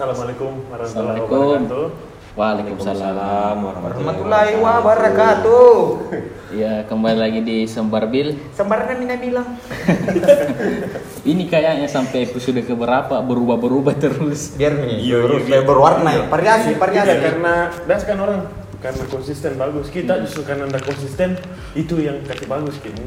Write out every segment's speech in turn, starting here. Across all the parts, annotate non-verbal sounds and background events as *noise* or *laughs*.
Assalamualaikum warahmatullahi Assalamualaikum. wabarakatuh. Waalaikumsalam Warahmatullahi wabarakatuh. *laughs* Ya kembali lagi di Sembarbil. Sembarangan Mina bilang. *laughs* Ini kayaknya sampai episode keberapa berubah-berubah terus. Biar nih, Iya, terus iya, iya. berwarna ya. Variasi, Tidak variasi. karena das kan orang karena konsisten bagus. Kita justru karena tidak konsisten itu yang kasih bagus gitu.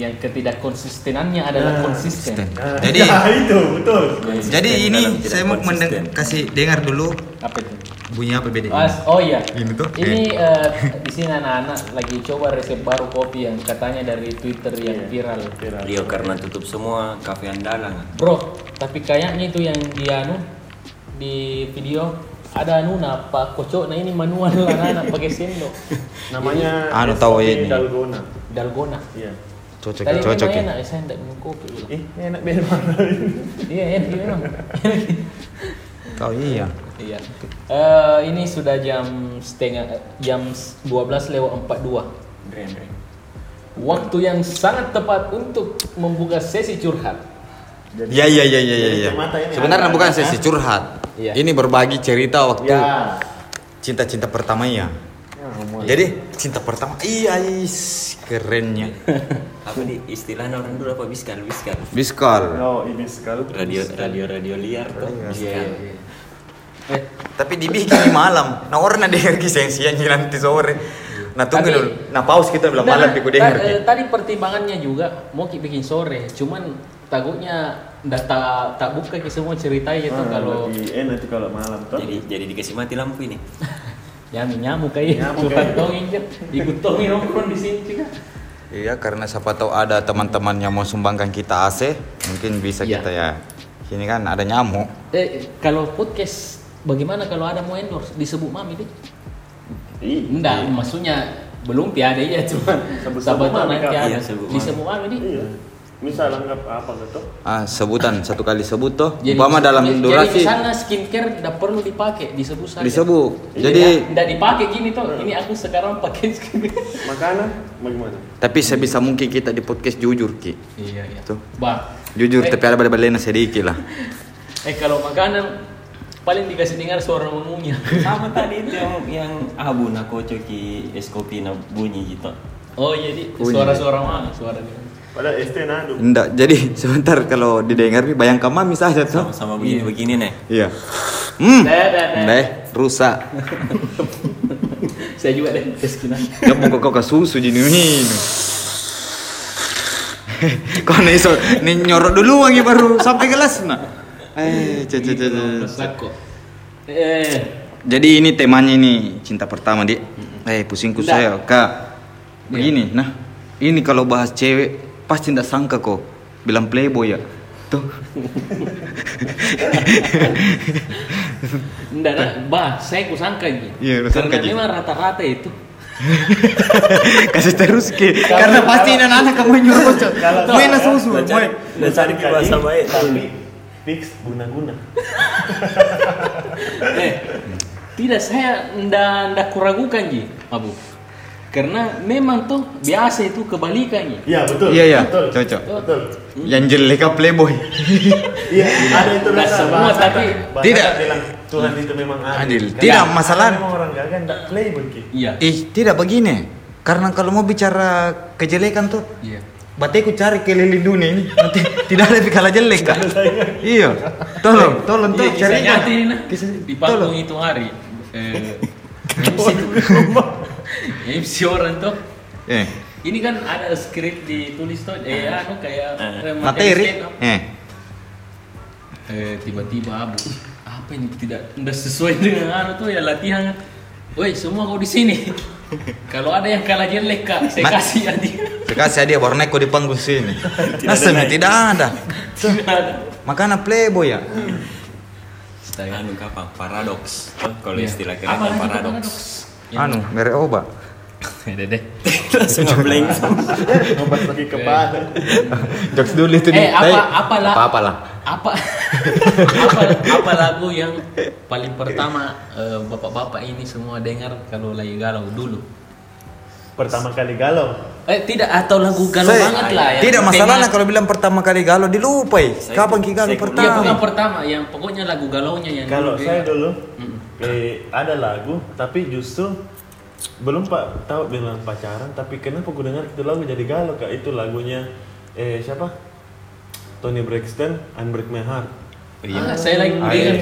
Yang ketidak konsistenannya adalah Nah, konsisten. Nah, Jadi- ya, *laughs* itu betul. Jadi ini saya mau mendeng kasih dengar dulu Apa itu? bunyi apa beda oh iya. Ini tuh, Ini eh, di sini anak-anak lagi coba resep baru kopi yang katanya dari Twitter yang viral. Viral. Rio karena tutup semua kafe andalan. Bro, tapi kayaknya itu yang dia anu di video ada anu nah Pak Kocok nah ini manual anak-anak pakai sendok. *laughs* Namanya Anu, tahu ini. Dalgona. Dalgona. Iya. Cocok, Tadi cocok memang ya. enak, saya tidak minum kopi. ini enak ini. *laughs* Iya, enak memang. *laughs* Kau iya. Iya. Eh, ini sudah jam setengah eh, jam 12 lewat 42. Dren, dren. Waktu yang sangat tepat untuk membuka sesi curhat. Jadi- Iya iya iya iya iya. iya. Kacamata ini Sebenarnya bukan sesi curhat. Iya. Ini berbagi cerita waktu Ya. cinta-cinta pertama ya. Jadi cinta pertama iya is kerennya. *laughs* Apa di istilahnya orang dulu apa biskal biskal. Biskal. Oh, ini sekali. Radio radio radio liar tuh. Biskal. Eh, Tapi dibikin di malam. Nah orang ada dengar kisah yang siang nanti sore. Nah tunggu dulu. Nah pause kita bilang Nah, malam piku dengar. ta- Ki. eh, tadi pertimbangannya juga mau ki bikin sore, cuman takutnya ndak tak tak buka ki semua ceritanya itu Ah, kalau lebih enak tuh kalau malam tuh. Jadi jadi dikasih mati lampu ini. *laughs* ya nyamuk kayak Nyamuk kayak. dong injek ikut Tommy nongkrong di sini juga. Iya karena siapa tahu ada teman-teman yang mau sumbangkan kita AC, mungkin bisa Iya. kita ya. Ini kan ada nyamuk. Eh kalau podcast bagaimana kalau ada mau endorse disebut mami deh? Enggak, maksudnya belum tiada ya cuman sahabat nanti ada Iya, sebut mami. disebut mami deh. Iya. Misal anggap apa gitu? Ah sebutan satu kali sebut tuh. Jadi, Umpama dalam jadi durasi misalnya skincare tidak perlu dipakai disebut saja. disebut. Iya. Jadi tidak dipakai gini tuh. Ini aku sekarang pakai skincare. *laughs* Makanan bagaimana? tapi sebisa mungkin kita di podcast jujur ki. Iya iya. Tuh. Bah. Jujur Eh, tapi ada balik-baliknya sedikit lah. *laughs* Eh kalau makanan paling dikasih dengar suara mengunyah. *laughs* Sama tadi itu yang yang abu nak kocoki es kopi na bunyi gitu. Oh iya di Bunyi. suara-suara mana? Suara Pada ST nadu. Enggak, jadi *laughs* sebentar kalau didengar nih bayangkan mami saja tuh. Sama sama begini begini nih. Iya. Hmm. Deh, rusak. *laughs* Saya juga deh keskinan. Gak mau kau ke susu jadi minum. *laughs* Kau nih so, nih nyorok dulu lagi baru sampai gelas nah. Eh, cece. Sako. Eh, Jadi ini temanya ini cinta pertama di. Eh pusingku saya kak. Begini, nah ini kalau bahas cewek pasti tidak sangka kok bilang playboy ya. Tuh. *laughs* nah, bah, saya kusangka gitu. Iya, lu sangka, Karena memang rata-rata itu. *laughs* Kasih terus ke karena pasti ini anak-anak kamu nyuruh cok. Main susu, Udah cari, bahasa baik. Tapi fix guna-guna. *laughs* eh, tidak saya ndak ndak kuragukan ji, Abu. Karena memang tuh biasa itu kebalikan ji. Iya betul. Iya, iya, Betul. cocok. Betul. Yang jelek kan playboy. *laughs* Iya, ada itu Nggak rasa semua, bahasa tapi- bahasa Tidak. bilang Tuhan itu memang adil. Adil. Karena- Tidak, karena masalah- Memang orang gagal enggak playboy. Iya. Ih, tidak begini. Karena kalau mau bicara kejelekan tuh, Iya. Bateku cari keliling dunia ini. Nanti *laughs* tidak ada kalah jelek kak. iya. Tolong, tolong tuh cari nyata ini nah. Kisah- Di panggung tolong. itu hari. Eh, *laughs* MC, orang tuh. Eh, Ini kan ada skrip ditulis tuh, eh anu kayak eh, materi. Eh, Eh tiba-tiba abu, apa ini tidak tidak sesuai dengan anu tuh ya latihan. Woi semua kau di sini. *laughs* Kalau ada yang kalah jelek kak, saya Ma- kasih ya dia. saya kasih hadiah baru naik kok di panggung sini. *laughs* Nasibnya tidak ada. *laughs* Tidak ada. Makanya playboy ya. Anu kapang paradoks. Oh, kalau Iya. istilah keren lagi tuh paradoks. Anu, merek obat. Ada *laughs* deh. *laughs* Langsung ngeblank. Obat pakai kepala. Jokes dulu itu Eh apa apa lah? Apa lah? *laughs* Apa apa apa lagu yang paling pertama eh, bapak-bapak ini semua dengar kalau lagi galau dulu? pertama kali galau. Eh tidak atau lagu galau Saya- banget lah ya. Tidak masalahnya kalau bilang pertama kali galau dilupai. Kapan ki galau Iya pertama? bukan pertama, yang pokoknya lagu galaunya yang Kalau dulu saya dulu Mm. Eh, ada lagu tapi justru belum pak tahu bilang pacaran tapi kenapa gue dengar itu lagu jadi galau kak? Itu lagunya eh siapa? Tony Braxton Unbreak My Heart Ah, saya lagi dengar.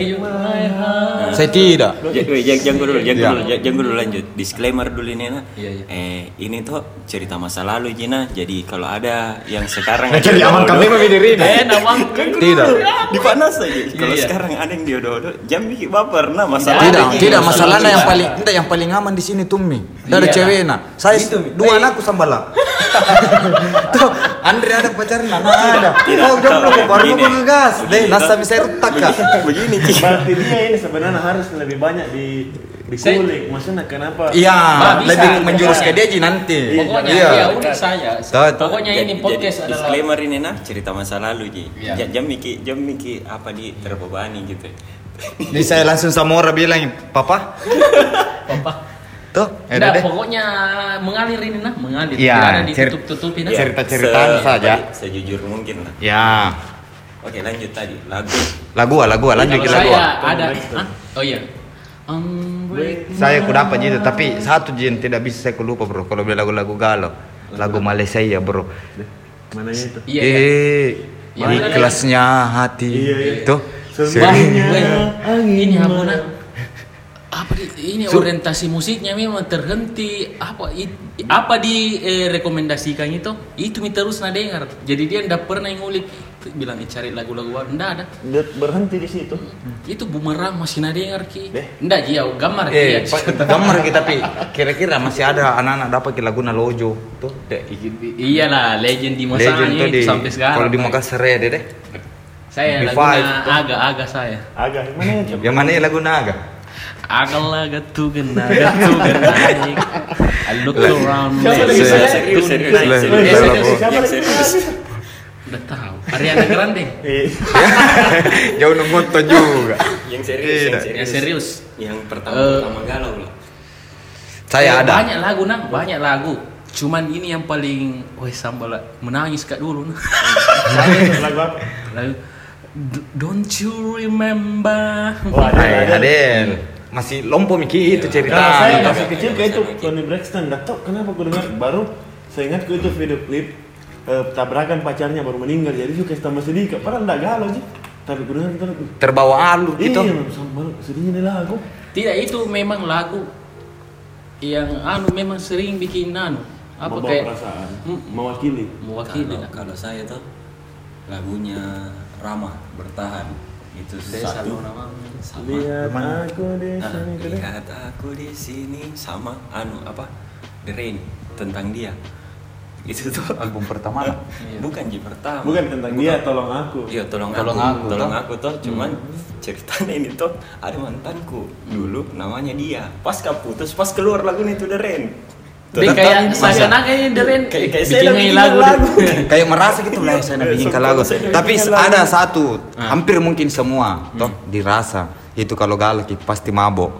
Saya tidak. Jangan dulu, jangan Iya. dulu, jangan dulu lanjut. Disclaimer dulu ini nah. Iya, iya. Eh ini tuh cerita masa lalu Jina. Jadi kalau ada yang sekarang *laughs* Jadi aman kami memilih Eh, namang Tidak. dipanas aja. Kalau Iya. sekarang ada yang diodo-odo, jam bikin baper nah masalah. Tidak, ini. tidak Masalah masalahnya yang paling tidak yang paling aman di sini Tumi. Tidak ada Iya. cewek nah. Saya dua anakku sambala. Tuh, Andre ada pacarnya, nah ada. Tidak, Oh, jomblo kok baru mau ngegas. Deh, Begini, nasa bisa retak kak. Begini Ci. berarti dia ini sebenarnya harus lebih banyak di dikulik maksudnya kenapa Iya, lebih menjurus ke dia Ji nanti. Pokoknya Iya. ya udah saya. Pokoknya ini podcast jadi adalah disclaimer ini nah cerita masa lalu Ji. Iya. Ja- Jam miki jam miki apa di terbebani gitu. Ini saya langsung sama orang bilang, Papa, apa? Tuh, Tidak, ada deh. pokoknya mengalir ini nah, mengalir. Iya, Tidak ada cer- ditutup-tutupin. Nah. Cerita-ceritaan Se- saja. Sejujur mungkin lah. Ya, Oke lanjut tadi lagu. lagu ah, lagu ah, lanjut ke lagu. saya ah. ada, Hah? oh iya. Unbreak Saya kuda apa gitu, tapi satu jin tidak bisa saya lupa bro. Kalau bilang lagu-lagu galau, lagu Malaysia ya bro. mana itu Iya, iya. Eh, ikhlasnya hati. Iya, iya. Tuh. Sebenarnya weh, ini angin apa di, ini Su- orientasi musiknya memang terhenti apa i- apa di eh, rekomendasikan itu itu mi terus nah dengar jadi dia ndak pernah ngulik bilang "Eh, cari lagu-lagu baru ndak ada Dia berhenti di situ itu bumerang masih nah dengar ki Deh. ndak jauh gambar Eh, Pak, gambar kita tapi kira-kira masih ada anak-anak dapat ke lagu Lojo tuh. Dek. iyalah legend di Legend masanya tuh itu di sampai sekarang kalau di Makassar ya deh. deh. saya Five. agak-agak saya agak Yang mana ya lagu Naga? agak laga tuh gena tuh gena I look around Siapa me. lagi? Serius, serius, serius, serius. siapa lagi udah tahu Ariana Grande Eh, *laughs* Jauh nonton juga. Yang serius, yang serius. yang serius Yang pertama Eh. pertama galau lah. Saya Eh, ada. Banyak lagu nah, banyak lagu. Cuman ini yang paling, weh sambal menangis kak dulu lagu apa Lagu Don't you remember? oh ada Hai, ada Aden. Masih lompo Miki itu cerita. Kalau saya Iya. masih kecil kayak itu Tony Braxton, nggak tahu kenapa gue dengar baru saya ingat itu video klip eh, tabrakan pacarnya baru meninggal jadi suka tambah sedih padahal nggak galau sih tapi gue dengar Terbawa alur gitu. iya sama sedihnya nih lagu Tidak itu memang lagu yang anu memang sering bikin anu apa membawa kayak perasaan Hmm. mewakili mewakili Kalau, nah. kalau saya tuh lagunya Ramah bertahan itu Desa satu sama lihat Mana? aku di Nah, sini gitu. lihat aku di sini sama anu apa The Rain tentang dia itu tuh Album pertama. lah. *laughs* bukan Ji pertama bukan tentang dia tolong aku Iya tolong, Tolong aku, aku, tolong aku toh. Cuman ceritanya ini tuh ada mantanku dulu namanya dia. Pas putus, pas keluar lagu itu The Rain. Dia kayak seakan-akan ini Deren Kayak- kayak saya bikin bikin lagu. lagu. Kayak merasa gitu lah saya nak bikinkan lagu. Saya Tapi ada satu, Ah. hampir mungkin semua, toh dirasa itu kalau galak itu pasti mabok.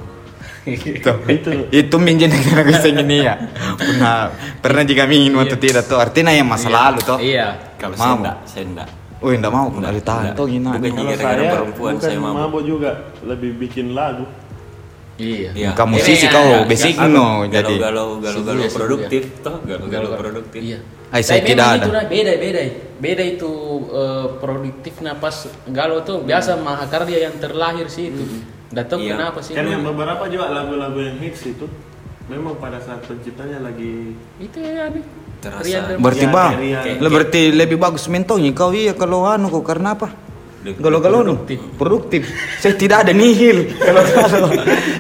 *laughs* Tuh. Itu. itu minjen yang lagu ini ya. Pernah pernah jika minum atau tidak tuh artinya yang masa lalu toh. Iya. Kalau saya saya enggak. Oh, enggak mau pun Enggak, ada tahan enggak. toh gini. Bukan Gara-gara saya perempuan saya mabuk juga lebih bikin lagu Iya. Iya. Kamu Iya, musisi iya, kau iya. basic Yang- no jadi. Galau-galau galau-galau Sibuk ya, produktif toh, galau-galau produktif. Iya. Ay, Tapi saya tidak ada. itu beda beda beda itu eh, produktif nah pas galau tuh biasa mahakarya yang terlahir sih itu. Nggak tahu Iya. kenapa sih. kan yang beberapa juga lagu-lagu yang hits itu memang pada saat penciptanya lagi itu ya nih. Terasa. Berarti Ya, bang, kayak- kayak- le- berarti lebih bagus mentongnya kau iya kalau anu kau karena apa? Galau-galau produktif. produktif. Saya tidak ada nihil.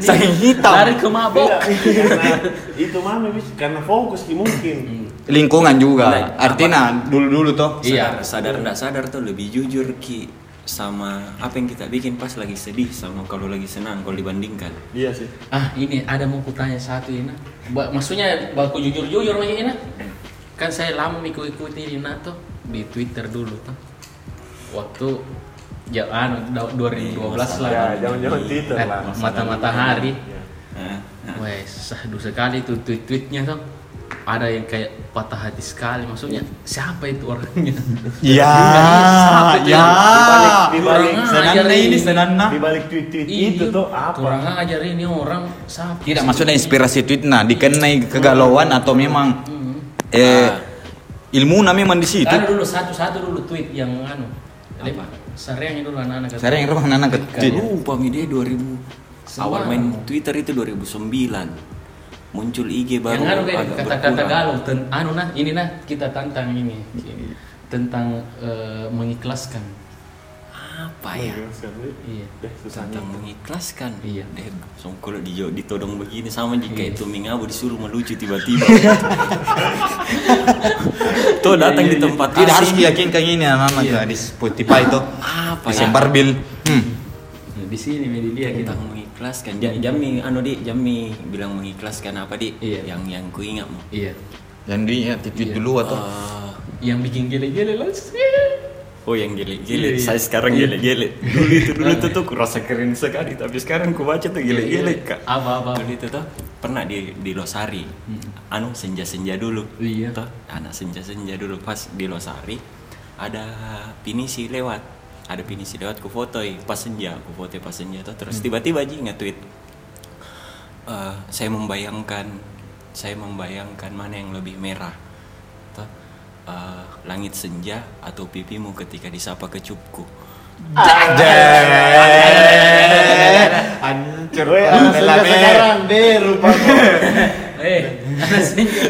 Saya hitam. Lari ke mabok. Tidak, karena itu mah bis karena fokus ki mungkin Lingkungan juga. Nah, Artinya dulu-dulu toh. Iya. Sadar enggak sadar tuh lebih jujur ki sama apa yang kita bikin pas lagi sedih sama kalau lagi senang kalau dibandingkan. iya sih Ah ini ada mau kutanya satu ini. Ba- Maksudnya baku jujur-jujur ini nah. Kan saya lama mengikuti ini nah tuh di Twitter dulu tuh. Waktu ya anu da- 2012 lah. ya jangan-jangan Twitter Eh, lah mata matahari. Ya. Nah, nah. Wes, sahdu sekali tuh tweet-tweetnya tuh. ada yang kayak patah hati sekali maksudnya siapa itu orangnya Ya, Siapa itu ya. Di balik- senana ini senana. Di balik tweet-tweet Iya, itu tuh apa? kurang ajar ini orang siapa Tidak maksudnya inspirasi tweet nah dikenai kegalauan atau memang Hmm. eh ilmu na memang di situ. ada dulu satu-satu dulu tweet yang anu apa sariangnya dulu anak-anak Saya yang rumah nana ke tweet. Lupa dia 2000 Semua. awal main Twitter itu 2009 muncul IG baru yang anu kayak kata-kata galau ten, anu nah ini nah kita tantang ini tentang eh, mengikhlaskan apa ya? Iya Deh, susah tentang mengikhlaskan. Iya. deh so, kalau di ditodong begini sama jika itu mingabu disuruh melucu tiba-tiba. *laughs* Tuh datang di tempat Tidak harus asing. diyakinkan ini ya, di Spotify itu. apa Di ya? Sembar Bill. Hmm. Nah, di sini media dia kita tentang mengikhlaskan. Ja- jami anu di jami bilang mengikhlaskan apa di Iya. yang yang ku ingat mau iya. Yang di ya, tweet Iya. dulu atau? Eh, yang bikin gele-gele lah Oh yang gele-gele, Iya, iya. saya sekarang Iya. gele-gele *laughs* Dulu itu, dulu itu tuh kurasa keren sekali Tapi sekarang ku baca tuh gele-gele kak. Apa apa? Dulu itu tuh pernah di, di Losari. Anu senja-senja dulu. Iya. Tuh, anak senja-senja dulu. Pas di Losari Ada pinisi lewat. Ada pinisi lewat ku fotoi. Pas senja Ku foto pas senja tuh. Terus tiba-tiba aja nge-tweet "Eh, Saya membayangkan Saya membayangkan mana yang lebih merah eh, Langit senja atau pipimu ketika disapa kecupku Hancur. Sekarang deh rupanya. *laughs* eh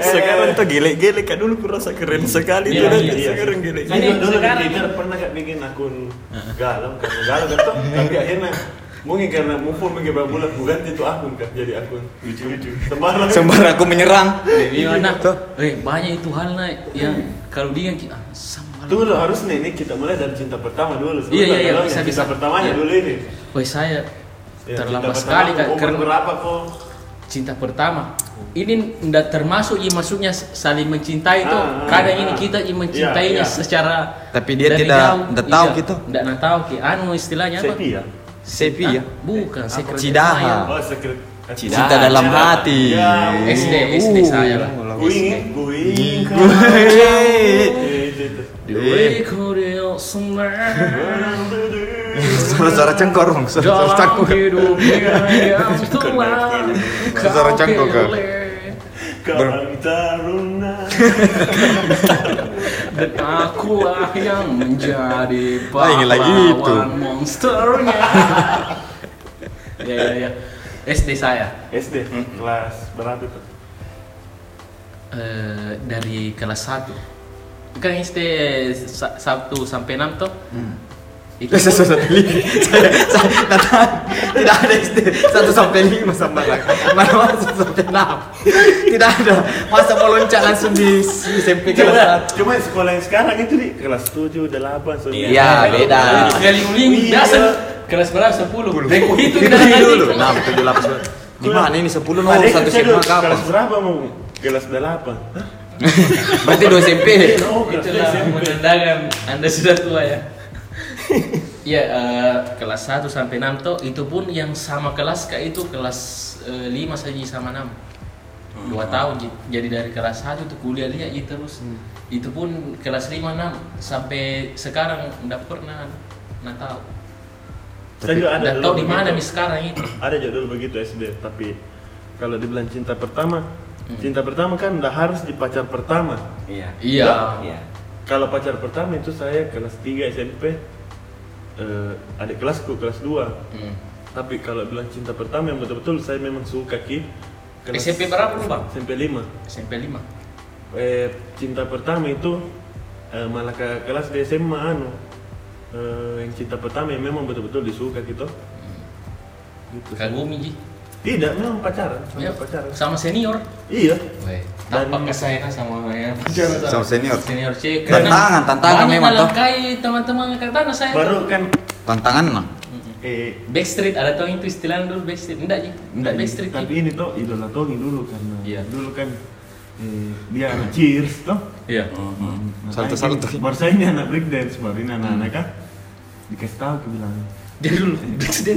Sekarang tuh gele-gele kan dulu kurasa keren sekali Iya, tuh iya, nanti iya. sekarang Ini gele-gele. dulu di sekarang- Twitter pernah gak bikin akun galau karena galau kan tapi akhirnya mungkin karena move on beberapa bulan gue ganti itu akun kan? Jadi akun. Lucu-lucu. Sembarang Sembar aku menyerang. gimana eh banyak itu hal nah yang kalau dia ah, sama Tunggu dulu harus nih ini kita mulai dari cinta pertama dulu. Iya, iya, iya, bisa, bisa. pertamanya Iya. dulu ini. Woi saya Ya, terlambat sekali umur karena berapa kok? cinta pertama. Ini tidak termasuk ya maksudnya saling mencintai itu. Ah, ah, kadang ah. ini kita ya mencintainya Iya, iya. secara Tapi dia dari tidak- jauh. tidak tahu Iya, gitu. tidak nak tahu ki. Anu istilahnya apa sepia Sepi ya. Ah, bukan secret Cidaha. oh secret. Cinta dalam hati. Ya, SD SD saya lah. Korea Sumber Suara-suara cengkorong, suara-suara tua. Suara cangkok, Kak. Karang taruna Dan akulah yang menjadi Ah, ini lagi itu. pahlawan monsternya. *laughs* Ya ya ya. SD saya. SD kelas berapa itu? Eh, dari kelas 1 kan SD sa- Sabtu sampai 6 tuh itu Satu sampai lima. Saya, saya. Tidak ada satu sampai lima sama lagi. Mana mana satu sampai enam. Tidak ada. Masa mau loncat langsung di SMP kelas Cuma, satu. cuma sekolah yang sekarang itu di kelas 7, 8, 9 Iya, beda. kali uling Iya. biasa kelas berapa 10 Reko itu Itu dulu. Enam, tujuh, delapan, sembilan. Di mana ini sepuluh nomor satu SMA kapan? Kelas berapa mau? Kelas 8 Berarti dua SMP. Itulah SMP Anda sudah tua ya. Iya, eh, kelas 1 sampai 6 toh itu pun yang sama kelas kayak itu kelas eh, 5 saja sama 6. Dua tahun jadi dari kelas 1 tuh kuliah dia itu terus. Itu pun kelas 5 6 sampai sekarang enggak pernah enggak tahu. Saya juga ada tahu di mana begitu. nih sekarang itu. *clears throat* Ada juga dulu begitu SD Tapi kalau dibilang cinta pertama Cinta pertama kan udah harus di pacar pertama Iya. Iya. Iya. Kalau pacar pertama itu saya kelas 3 SMP eh, Adik kelasku kelas 2 Hmm. Tapi kalau bilang cinta pertama yang betul-betul saya memang suka Ki. Kelas- SMP berapa lu, Bang? SMP 5 SMP 5. eh, cinta pertama itu eh, malah ke kelas di SMA anu. Eh, yang cinta pertama yang memang betul-betul disuka gitu gitu. Kagumi Ji. tidak memang pacaran sama Ya, pacaran. Sama senior. iya. Weh, Dan- tampak saya sama yang Sama senior. senior C. Tantangan, tantangan memang, toh. ngelangkai teman-teman katanya saya. baru kan Tantangan nah. eh Backstreet ada tuh itu istilahnya dulu Backstreet. Enggak Ji. Enggak Backstreet. tapi ini tuh idola Tony dulu karena Iya. dulu kan eh, dia anak cheers toh Iya. Salto-salto. ini baru saya ini anak breakdance baru ini anak-anak kan dikasih tahu bilang Dia dulu Backstreet.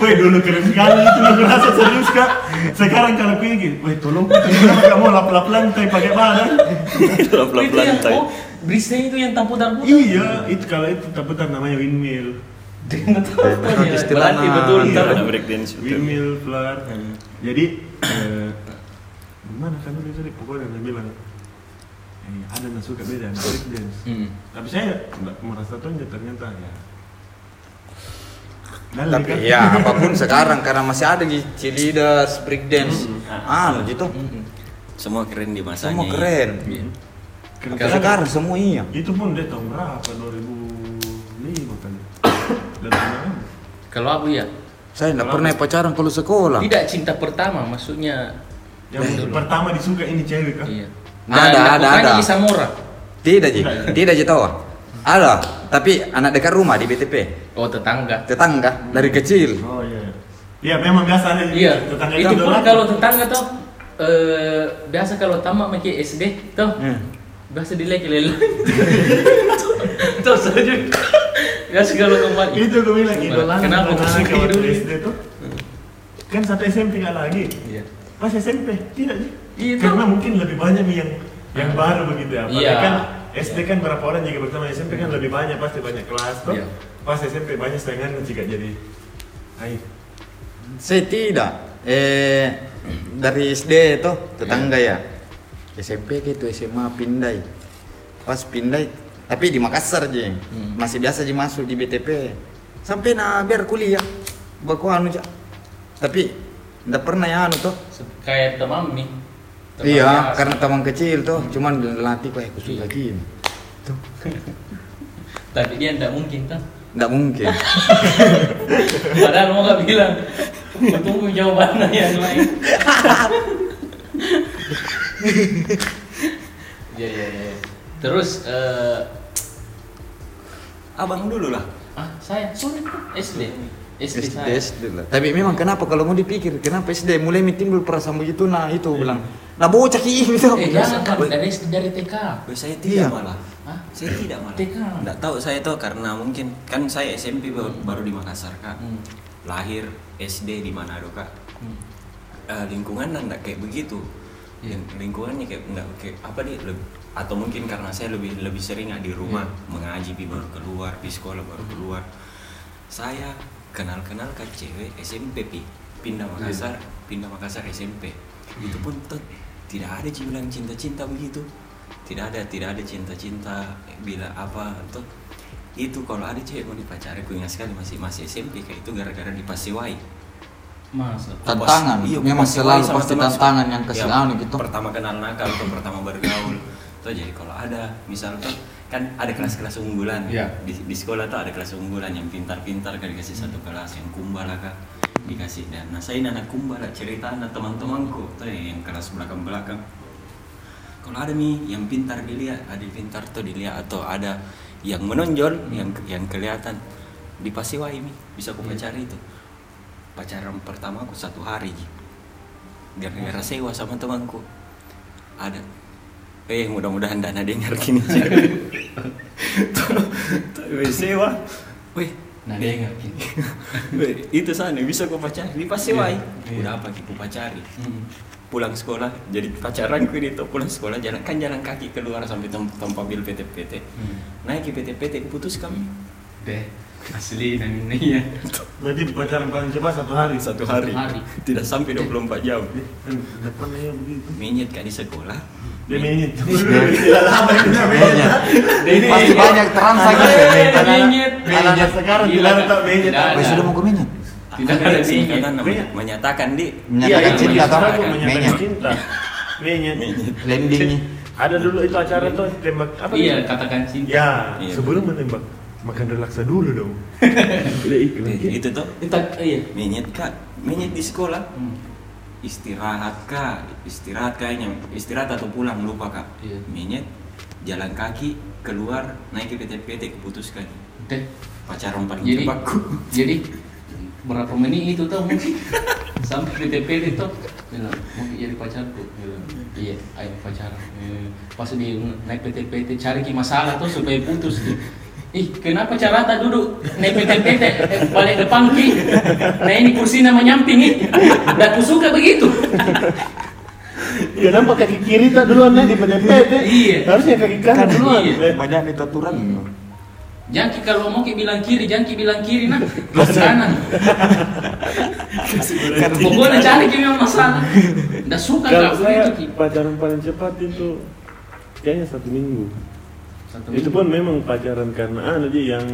Woi dulu keren sekali itu aku rasa serius kak. Sekarang kalau aku gini, woi tolong kamu lap-lap lantai pakai badan? Lap-lap Itu yang lantai. oh, brisnya itu yang tamputar-putar. Iya, itu kalau itu taputan namanya windmill. Dengan taputan ya. Istilah Berarti nah. betul. Iya. ntar. Anak breakdance betul. Windmill, floor. Jadi eh, gimana kan tadi pokoknya dia bilang eh, ada yang suka beda anak breakdance. Hmm. Tapi saya nggak merasa tonjok ternyata ya. Dali, Tapi kan? ya apa pun sekarang karena masih ada di cheerleaders, breakdance, anu gitu. Hmm. Semua keren di masanya. Semua keren. Iya. Keren Kalau sekali. sekarang semua iya. Itu pun dia tahun berapa? 2005 kali. Dan kenapa? Kalau aku ya, Saya tidak pernah pacaran kalau sekolah. tidak cinta pertama, maksudnya Yang dulu. pertama disuka ini cewek kan? Iya. Ada, ada, ada. Di Samora. Tidak Ji, tidak Ji tahu. Ada, tapi anak dekat rumah di BTP, Oh tetangga. tetangga dari kecil. Oh iya. Iya memang biasa ada Iya. tetangga Itu kan pun kalau tetangga tuh eh biasa kalau tamat pakai SD tuh Hmm. biasa dilek lele. Tuh saja. Biasa kalau kembali. itu gue bilang idola Kenapa kau dulu? SD tuh kan satu SMP nggak lagi Iya. pas SMP tidak sih Iya, karena tuh. mungkin lebih banyak nih yang yang baru begitu ya Iya. kan SD kan berapa orang juga bersama SMP kan lebih banyak pasti banyak kelas tuh Iya. pas SMP banyak setengah jika jadi ayo Saya tidak. Eh dari SD itu tetangga ya. SMP gitu SMA pindah. Pas pindah tapi di Makassar aja. Masih biasa aja masuk di BTP. Sampai nah biar kuliah. Baku anu aja. Tapi tidak pernah ya anu tuh. Kayak teman nih. Teman Iya, biasa. karena teman kecil tuh, cuman latih kok aku suka gini. *laughs* Tapi dia tidak mungkin kan. Tidak mungkin. *laughs* Padahal mau gak bilang. Tunggu jawabannya yang lain. *laughs* Iya iya iya. Terus eh Abang dulu lah. ah saya sorry SD. SD SD, saya. SD lah. Tapi memang kenapa kalau mau dipikir, kenapa SD mulai timbul perasaan begitu? Nah itu bilang, nah bocah ki itu. Eh jangan kan dari SD dari TK. Saya Iya. tidak malah. Hah? Saya tidak malah. TK. Nggak tahu saya tuh karena mungkin kan saya SMP baru, baru di Makassar kak. Hmm. Lahir SD di Manado kak. Hmm. Eh, lingkungan enggak kayak begitu. Iya. Ling- Lingkungannya kayak enggak kayak apa nih leb- atau mungkin karena saya lebih lebih sering di rumah Iya. mengaji pi baru keluar di sekolah baru keluar. Saya kenal-kenal ke cewek SMP pi. Pindah Makassar pindah Makassar SMP itu pun tuh tidak ada sih bilang cinta-cinta begitu. Tidak ada tidak ada cinta-cinta bila apa tuh itu kalau ada cewek mau dipacari aku ingat sekali masih masih SMP kayak itu gara-gara di Pasiwai Masa. Tantangan, Iya, memang selalu sama pasti tantangan yang kasih Ya, gitu. Pertama kenal nakal atau pertama bergaul. Tuh jadi kalau ada misal tuh kan ada kelas-kelas unggulan. Iya. di, di sekolah tuh ada kelas unggulan yang pintar-pintar kan dikasih satu kelas yang kumbala kak. Dikasih. Dan nah saya anak kumbala cerita anak teman-temanku. Tuh yang kelas belakang-belakang. Kalau ada nih yang pintar dilihat ada yang pintar tuh dilihat atau ada yang menonjol yang yang kelihatan di Pasiwai nih bisa aku pacari itu. Pacaran pertama aku satu hari gara-gara sewa sama temanku. Ada eh mudah-mudahan dana dengar gini tuh tuh, sewa weh. Nah dia ngerti. *laughs* weh, itu sana bisa aku pacari. Di Pasiwai Iya, iya. udah apa aku pacari. Hmm. pulang sekolah jadi pacaranku ini tuh pulang sekolah jalan kan jalan kaki keluar sampai tem tempat bil PT-PT Hmm. naik ke PT-PT putus kami. Deh, asli namanya. berarti pacaran paling cepat satu hari satu hari, hari. tidak sampai 24 jam kan depan ya begitu menyet kan di sekolah dia menyit tidak lama Ini pasti banyak transaksi. Menyit. anak sekarang apa. ada. Wes sudah mau ke minyak? Tidak ada Menyet. menyatakan di Menyatakan Iya, cinta menyit. toh? Aku menyatakan Menyet. cinta menyit Landingnya. ada dulu itu acara tuh tembak apa Iya, katakan cinta. ya Iya. sebelum menembak makan relaksa dulu dong. *laughs* Udah iklan itu tuh. Kita iya. menyet kak. Menyet di sekolah. Hmm. istirahat kak. Istirahat kayaknya istirahat atau pulang lupa kak. Iya. menyet jalan kaki keluar naik ke PT-PT keputuskan. Deh. pacaran paling Jadi cepatku *laughs* jadi berapa menit itu tuh mungkin. Sampai PT itu bilang mau jadi pacarku. Bilang iya ayo pacaran. Eh, pas di naik PT PT cari masalah tuh supaya putus gitu Ih, kenapa Carata duduk nepet-nepet eh, balik depan ki? Nah ini kursi nama nyamping nih. Dan aku suka begitu. Ya nampak kaki kiri tak duluan nih di PT. Iya. Harusnya kaki kanan duluan. Iya. Banyak nih aturan. Jangan ki kalau mau ki bilang kiri, jangan ki bilang kiri nah. *laughs* Ke kanan. Pokoknya cari ki memang masalah. Nggak suka Kalau saya begitu ki. pacaran paling cepat itu kayaknya satu minggu. Satu Itu pun memang pacaran karena anu aja yang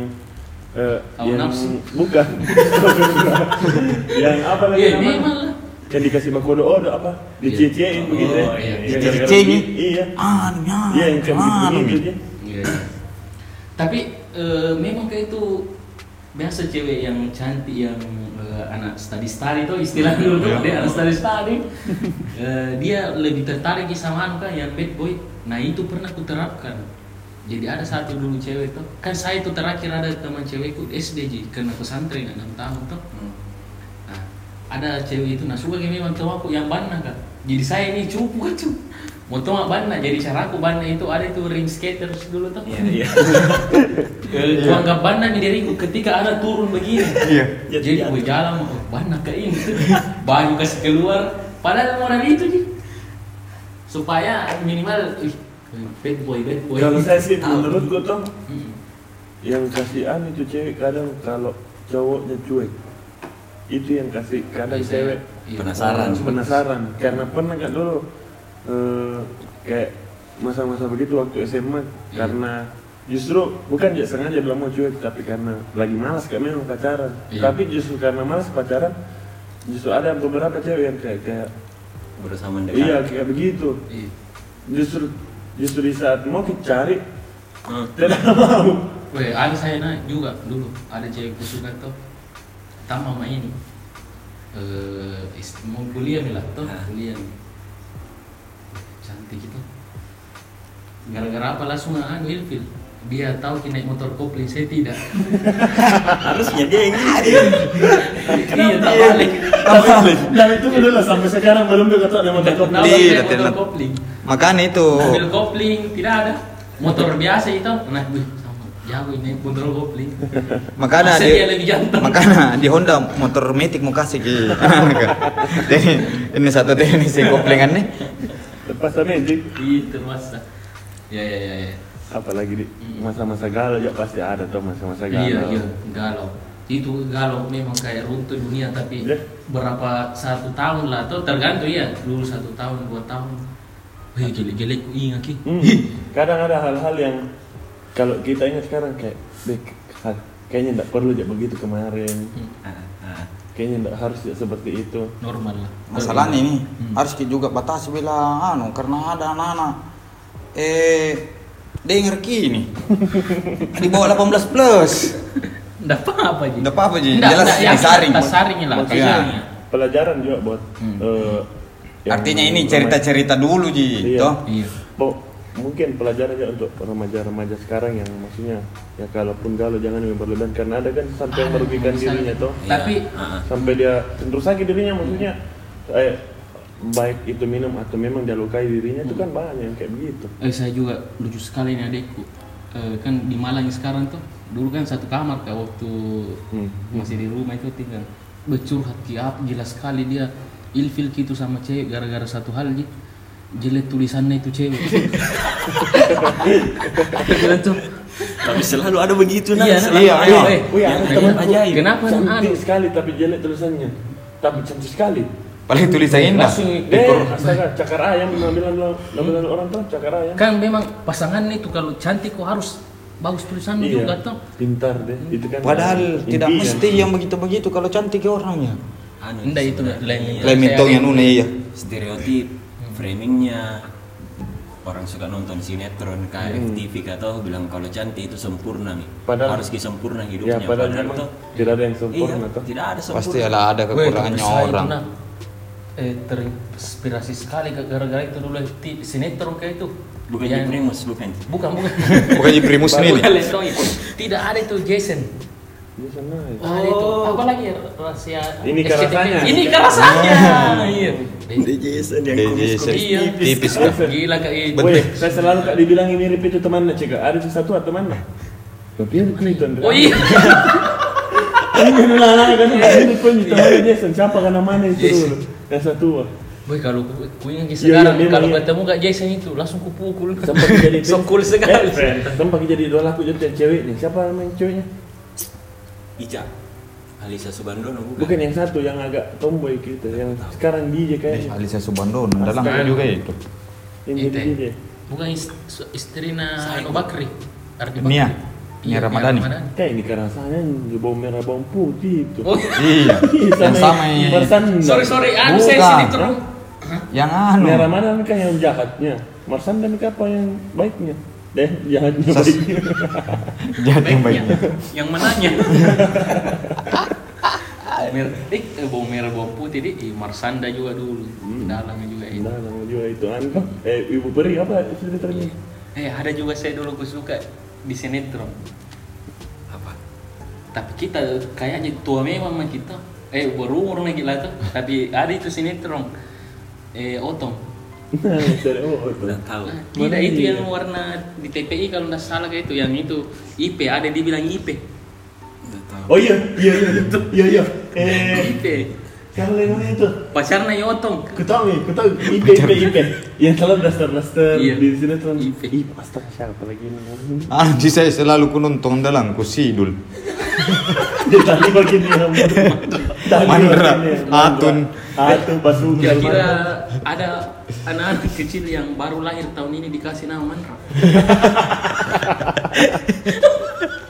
eh, yang nafsu. bukan. *laughs* yang apa lagi Iya namanya? memang lah. Yang dikasih bakodo odo apa? Dicie-ciein Oh, begitu ya. iya, iya. Yang gara-gara Dicie-ciein, begitu, Iya. Iya yang kayak anu. begitu dia. Iya. Tapi eh, memang kayak itu biasa cewek yang cantik yang eh, anak study study itu istilah dulu tuh dia anak study study *laughs* Eh, dia lebih tertarik sama anu kan yang bad boy nah itu pernah aku terapkan jadi ada satu dulu cewek tuh kan saya itu terakhir ada teman cewekku SD ji karena pesantren enam tahun tuh. Nah, ada cewek itu nah suka kayak memang tahu aku yang bana kak. Jadi saya ini cupu kan cu mau tahu nggak bana jadi cara aku bana itu ada itu ring skaters dulu tuh. Iya, iya. *laughs* Cuma nggak bana nih diriku ketika ada turun begini. Iya. jadi gue jalan oh, bana ke ini *laughs* baju kasih keluar. Padahal modal itu sih supaya minimal bad boy bad boy Kalau saya sih Tahu. menurutku tuh Mm. yang kasihan itu cewek kadang kalau cowoknya cuek itu yang kasih kadang Iya, cewek iya. Penasaran. eh, penasaran karena pernah kan dulu eh, kayak masa-masa begitu waktu SMA Iya. karena justru bukan ya sengaja belum mau cuek tapi karena lagi malas kayak memang pacaran Iya. tapi justru karena malas pacaran justru ada beberapa cewek yang kayak kayak Bersama dekat. iya kayak begitu Iya. justru justru di saat mau dicari Hmm. tidak mau. Weh, ada saya naik juga dulu. Ada cewek suka tuh tambah sama ini eh mau kuliah nih lah tuh Ah. kuliah cantik gitu gara-gara apa langsung anu ilfil dia tahu naik motor kopling saya tidak *laughs* Harusnya dia yang iya tak balik Dan itu dulu sampai sekarang belum juga tahu nama tekop. Nah, Tidak, naik motor kopling Makanya itu. mobil kopling tidak ada motor biasa itu nah wih, sama jauh ini motor kopling Makanya di, dia lebih jantan makanya di Honda motor metik mau kasih. *laughs* Jadi ini satu teknis koplingan nih. Lepas magic. itu masa ya ya ya, ya. Apalagi di masa-masa galau ya pasti ada tuh masa-masa galau. Iya, iya, galau. Itu galau memang kayak runtuh dunia tapi Iya. berapa satu tahun lah atau tergantung ya dulu satu tahun dua tahun. Wih gile-gile ku ingat ki. Hmm. Kadang ada hal-hal yang kalau kita ingat sekarang kayak, "Bek, ha- kayaknya tidak perlu ya begitu kemarin. Ah, ah. Kayaknya tidak harus ya seperti itu. Normal lah. Masalahnya ini Hmm. harus kita juga batasi bilang anu karena ada anak-anak eh denger kini di bawah 18 plus. Enggak apa-apa ji. Apa-apa, Ji. Jelas yang disaring. kita saring lah. Maksudnya saringnya. pelajaran juga buat Hmm. eh, yang Artinya ini remaja- cerita-cerita dulu Ji, Iya. toh. Iya. Oh, mungkin pelajaran aja untuk remaja-remaja sekarang yang maksudnya ya kalaupun galau jangan yang berlebihan karena ada kan sampai yang Ada merugikan dirinya tuh Tapi Ah, ah. sampai dia cenderung sakit dirinya maksudnya eh, baik itu minum atau memang dia lukai dirinya itu kan banyak yang kayak begitu eh, saya juga lucu sekali nih adekku. Eh, kan di Malang sekarang tuh dulu kan satu kamar kak waktu Hmm. masih di rumah itu tinggal bercurhat ki apa jelas sekali dia ilfil gitu sama cewek gara-gara satu hal ji jelek tulisannya itu cewek Gila tuh Tapi selalu ada begitu nah. iya selalu iya, ada. iya. eh, Wih, ada iya, teman ajaib. kenapa cantik anu sekali tapi jelek tulisannya tapi cantik sekali Paling tulisan indah. Langsung deh astaga cakar ayam orang tuh cakar ayam kan memang pasangan itu kalau cantik kok harus bagus tulisannya iya juga tuh pintar deh itu kan Padahal tidak impian. mesti yang begitu-begitu kalau cantik ya orangnya. Anu, Enggak, itu lain- Iya. Lain mentong yang nune iya. stereotip framingnya orang suka nonton sinetron KFTV atau bilang kalau cantik itu sempurna nih Padahal- harus sempurna ya hidupnya padahal memang tuh tidak ada yang iya sempurna tuh tidak ada sempurna Pasti ada kekurangannya orang. nah, eh terinspirasi sekali gara-gara itu dulu ti- sinetron kayak itu bukan Yang- primus bukan bukan bukan *laughs* Bukan di primus nih. Bukan Letong itu. tidak ada itu Jason Dia sana ya. ada itu apa lagi ya, rahasia Ini SCTV? kerasanya. ini kerasanya iya di Jason yang Di kumis Jason. kumis Iya. Tipis gila kayak itu Betul. Weh, saya selalu kak dibilang mirip itu temannya cika. Ada satu atau temannya? Tapi yang itu Andre. Oh iya. Ini lah kan ini pun itu Jason siapa kan namanya itu Jason. dulu. Yang satu. ah. Boy kalau ku, ku ingat Iya, sekarang iya, memang kalau iya. ketemu Kak Jason itu langsung kupukul. Sempat jadi *laughs* so cool sekali. Eh, sempat jadi dua laku jadi ceweknya. Siapa namanya ceweknya? Ica Alisa Subandono bukan? Bukan yang satu yang agak tomboy gitu, yang sekarang DJ kayaknya. Alisa Subandon, dalam juga itu. Yang jadi Ite. DJ. Bukan is, istrinya Sayang. Anu Bakri. Ardi. Bakri. Nia Iya, Ramadhani. Kayak ini rasanya bawang merah bawang putih itu. Oh, Iya, *laughs* yang sama yang Marsan. sorry sorry, anu saya sini terus. yang anu. Merah mana kan yang jahatnya. Marsan dan apa yang baiknya? Deh, jahatnya Sas- baiknya. *laughs* Jahat yang baiknya. Yang mananya? *laughs* Mer eh, bawang merah bawang putih di eh, Marsanda juga dulu. Dalamnya juga itu. Nama juga itu anu. Eh, Ibu Peri apa ceritanya? Eh ada juga saya dulu ku suka di sinetron. Apa? Tapi kita kayaknya tua memang kita. Eh berumur lagi lah tuh. Tapi ada itu sinetron. Eh Otong. Nah, oh, itu. Udah tahu. Tidak Mana itu yang warna di TPI kalau nggak salah kayak itu yang itu IP ada dibilang IP. Oh iya, iya iya. Iya iya. Eh, IP. Yang namanya itu? Pacarnya Yotong. Ketahui, ketahui IP IP IP. Yang selalu daster daster Iya. di sini tuh. IP. IP astaga siapa lagi namanya? Ah, di saya selalu ku nonton dalam ku sidul. Dia *laughs* tadi bagian dia Mandra. Atun. Atun Basuki. Kira-kira ada anak-anak kecil yang baru lahir tahun ini dikasih nama Mandra. *laughs*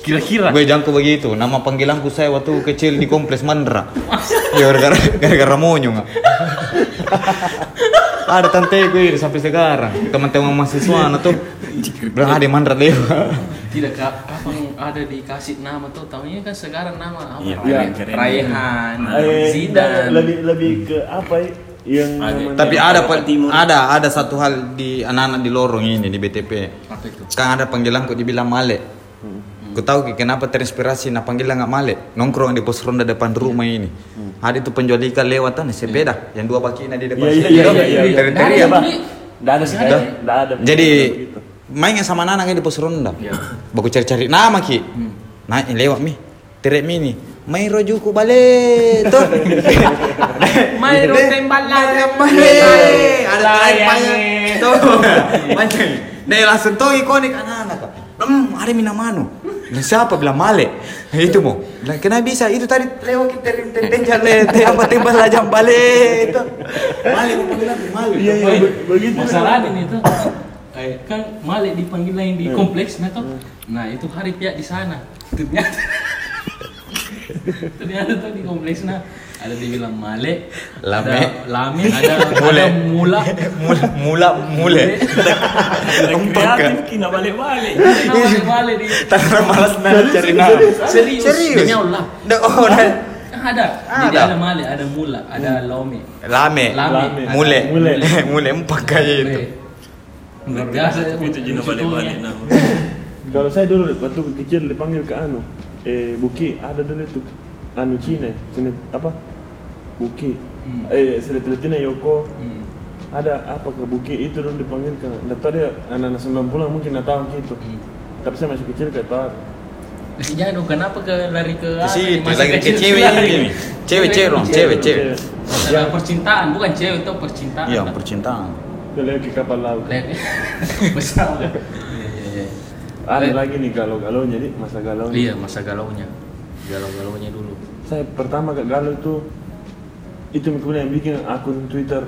Kira-kira. Gue jangko begitu. Nama panggilanku saya waktu kecil di kompleks Mandra. Ya gara-gara gara-gara monyong. ah. Ada tante gue sampai sekarang. Teman-teman mahasiswa nah tuh bilang ada Mandra dewa. Tidak kak, kapan ada dikasih nama tuh tahunnya kan sekarang nama apa? Iya, Raihan, keren. Raihan, Eh, Zidane. lebih lebih ke apa ya? Yang Ada. Tapi ada Timur. ada ada satu hal di anak-anak di lorong ini di BTP. Apa itu? Kan ada panggilanku dibilang Male. Ku tahu Ki, kenapa terinspirasi nah panggilan nggak Male. Nongkrong di pos ronda depan rumah ini. Ada itu penjual ikan lewatan sepeda yang dua bakina di depan. Iya iya iya iya. iya. Teriak-teriak. Nggak ada sih, nggak ada. Jadi Begitu. main sama anak di pos ronda. Iya. Baku cari-cari nama ki. Nah ini lewat mi. Teriak *laughs* *laughs* mi nih. Main rojuku balik tuh. Main tembak Layang balik. Ada layangnya. Tuh. Mancing. Dia langsung tuh ikonik anak-anak. Hmm, ada mina Nah, siapa bilang male? Nah, itu mau. Bilang kenapa bisa? Itu tadi lewat kita tembak le, apa tembak lajang balik itu. Male mau bilang male. Iya iya be- begitu. Masalah ini tuh. Eh, kan Male dipanggil lain di kompleks nah tuh. Nah itu hari pihak di sana. Ternyata *laughs* ternyata tuh di kompleks nah ada dibilang Male, Lame. ada Lame, *laughs* ada Mule. ada Mula. Mula mula mule. Kreatif kina balik-balik. Kenapa di Male di Tanpa malas nah cari nama. serius? Serius? Allah. Oh. Ada. Jadi Ada. ada Male, ada Mula, ada Lome. Lame. Lame. Mule. Mule. *laughs* Mule empat kayak itu. Biasa. Itu jina balik-balik nama. *laughs* Kalau saya dulu waktu kecil dipanggil ke anu, eh Buki ada dulu itu anu Cina, Cina apa? Buki. Hmm. Eh Seletina Yoko. Hmm. Ada apa ke Buki itu dulu dipanggil ke. Nggak tahu dia anak-anak 90 mungkin nggak tahu gitu. Hmm. Tapi saya masih kecil nggak tahu. Janu kenapa ke lari ke situ masih lagi ke kecil cewek ini. Cewek cewek dong, cewek cewek. Masalah percintaan, bukan cewek itu percintaan. Iya, percintaan. Dia lagi ke kapal laut. Lihat. *laughs* Besar. Ada Eh. lagi nih galau-galau jadi masa galau. Iya, masa galaunya. Galau-galaunya dulu. Saya pertama ke galau itu itu kemudian yang bikin akun Twitter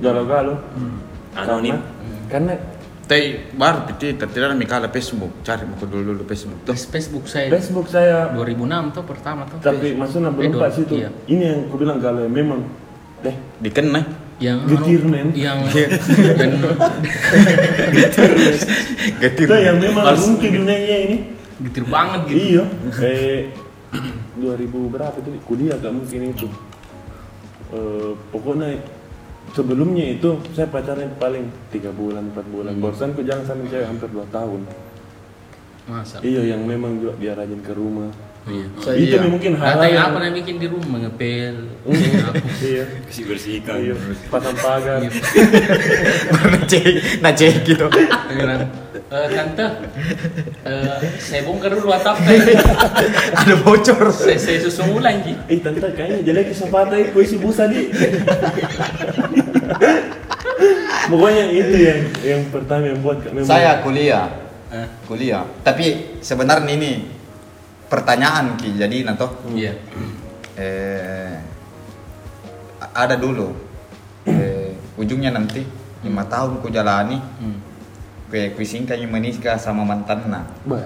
galau-galau. Anonim. Karena, karena Tapi baru tidak ada mikala Facebook. Cari buku dulu dulu Facebook. Tuh. Facebook saya Facebook saya 2006 tuh pertama tuh. tapi maksudnya belum Eh, pas dua- itu. iya. Ini yang aku bilang galau memang deh Dikenal. Yang Getir, men. *laughs* yang yang Getir. itu yang memang Harus- mungkin dunianya ini. getir banget gitu. Iya. Eh 2000 berapa itu kuliah gak mungkin itu. Eh, pokoknya sebelumnya itu saya pacaran paling tiga bulan empat bulan. Barusan aku jalan sama cewek hampir dua tahun. Masa. Iya yang memang juga dia rajin ke rumah. Iya. Saya itu iya. mungkin hal Kata yang apa yang bikin di rumah ngepel. iya. Kasih bersihkan. Iya, pasang pagar. Iya. *laughs* Baru cek, nah cek gitu. Eh, tante, eh, saya bongkar dulu atapnya. Ada bocor. saya, saya susun ulang Ji. Eh tante kayaknya jelek sepatu itu isi busa di. *laughs* Pokoknya itu yang yang pertama yang buat memang Saya kuliah. Eh, Kuliah. Tapi sebenarnya ini pertanyaan Ki. Jadi nanti Iya. eh, ada dulu. Eh, ujungnya nanti lima tahun ku jalani. Hmm. kue singkatnya menikah sama mantanna Bah,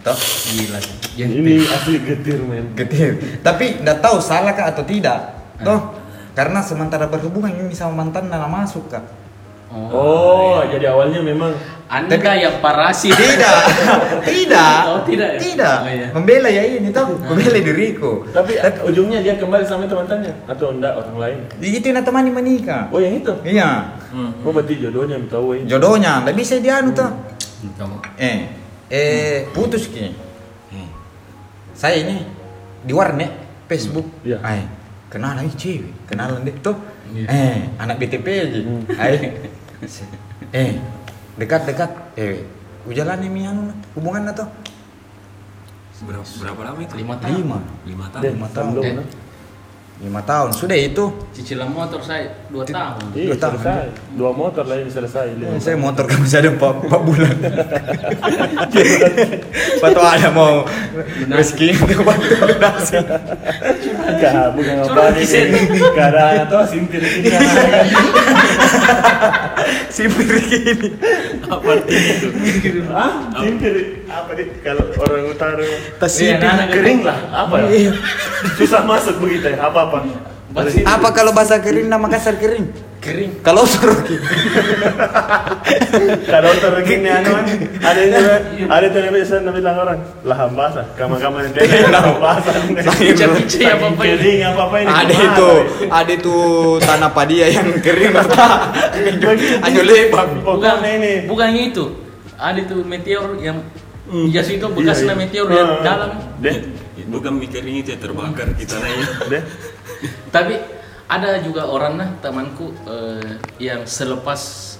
toh? Gila. ini asli getir men. getir. Tapi nggak tahu salah kah atau tidak. Toh karena sementara berhubungan ini sama mantanna masuk kak Oh, jadi awalnya memang Anda yang parasi. tidak. *laughs* Tidak. Oh, tidak ya? tidak. Oh, iya. membela ya ini toh. Membela diriku. Tapi ujungnya dia kembali sama teman-temannya? Atau enggak orang lain. itu yang temani menikah. Oh, yang itu. iya. Oh, berarti jodohnya yang tahu ini. jodohnya. Nggak bisa dianu toh. Kamu. eh. Eh putus ki. Eh, saya ini di warnet Facebook. Iya. Ay, kenalan cewek kenalan deh tuh Iya. eh anak BTP aja. Hmm. Ay, *laughs* *laughs* eh dekat dekat eh ujalan ini anu hubungan atau berapa, berapa lama itu? Lima tahun. lima tahun. lima tahun. belum, Eh. Lima tahun sudah itu Cicilan motor saya dua tahun. Iya, Dua tahun. selesai. Dua motor lah ini selesai. Eh, saya motor kan masih ada empat, empat bulan *laughs* Waktu ada mau rezeki bantu donasi Enggak, bukan apa kisen. Karena tuh sintir ini. *laughs* sipir gini Apa artinya itu? Ah, sintir apa nih kalau orang utara tas Iya, kering lah, apa ya? Iya. Susah masuk begitu ya, apa-apa. Pasti- apa kalau bahasa kering nama kasar kering Kering. kalau suruh *laughs* Kalau tergini anu kan, ada yang ada yang biasa nabi bilang orang lahan basah, kamar-kamar yang *laughs* kayak lahan basah. Pica-pica ya, apa-apa ini. Kering apa-apa ini. ada itu ada itu tanah padia yang kering rata ayo lebar Pokoknya ini. Bukan itu. Ada tuh meteor yang jas itu bekasnya Iya, iya. meteor yang Ah, dalam. Deh, Bukan mikirin itu ya terbakar kita nanya. deh. *laughs* Tapi ada juga orang nah temanku eh, yang selepas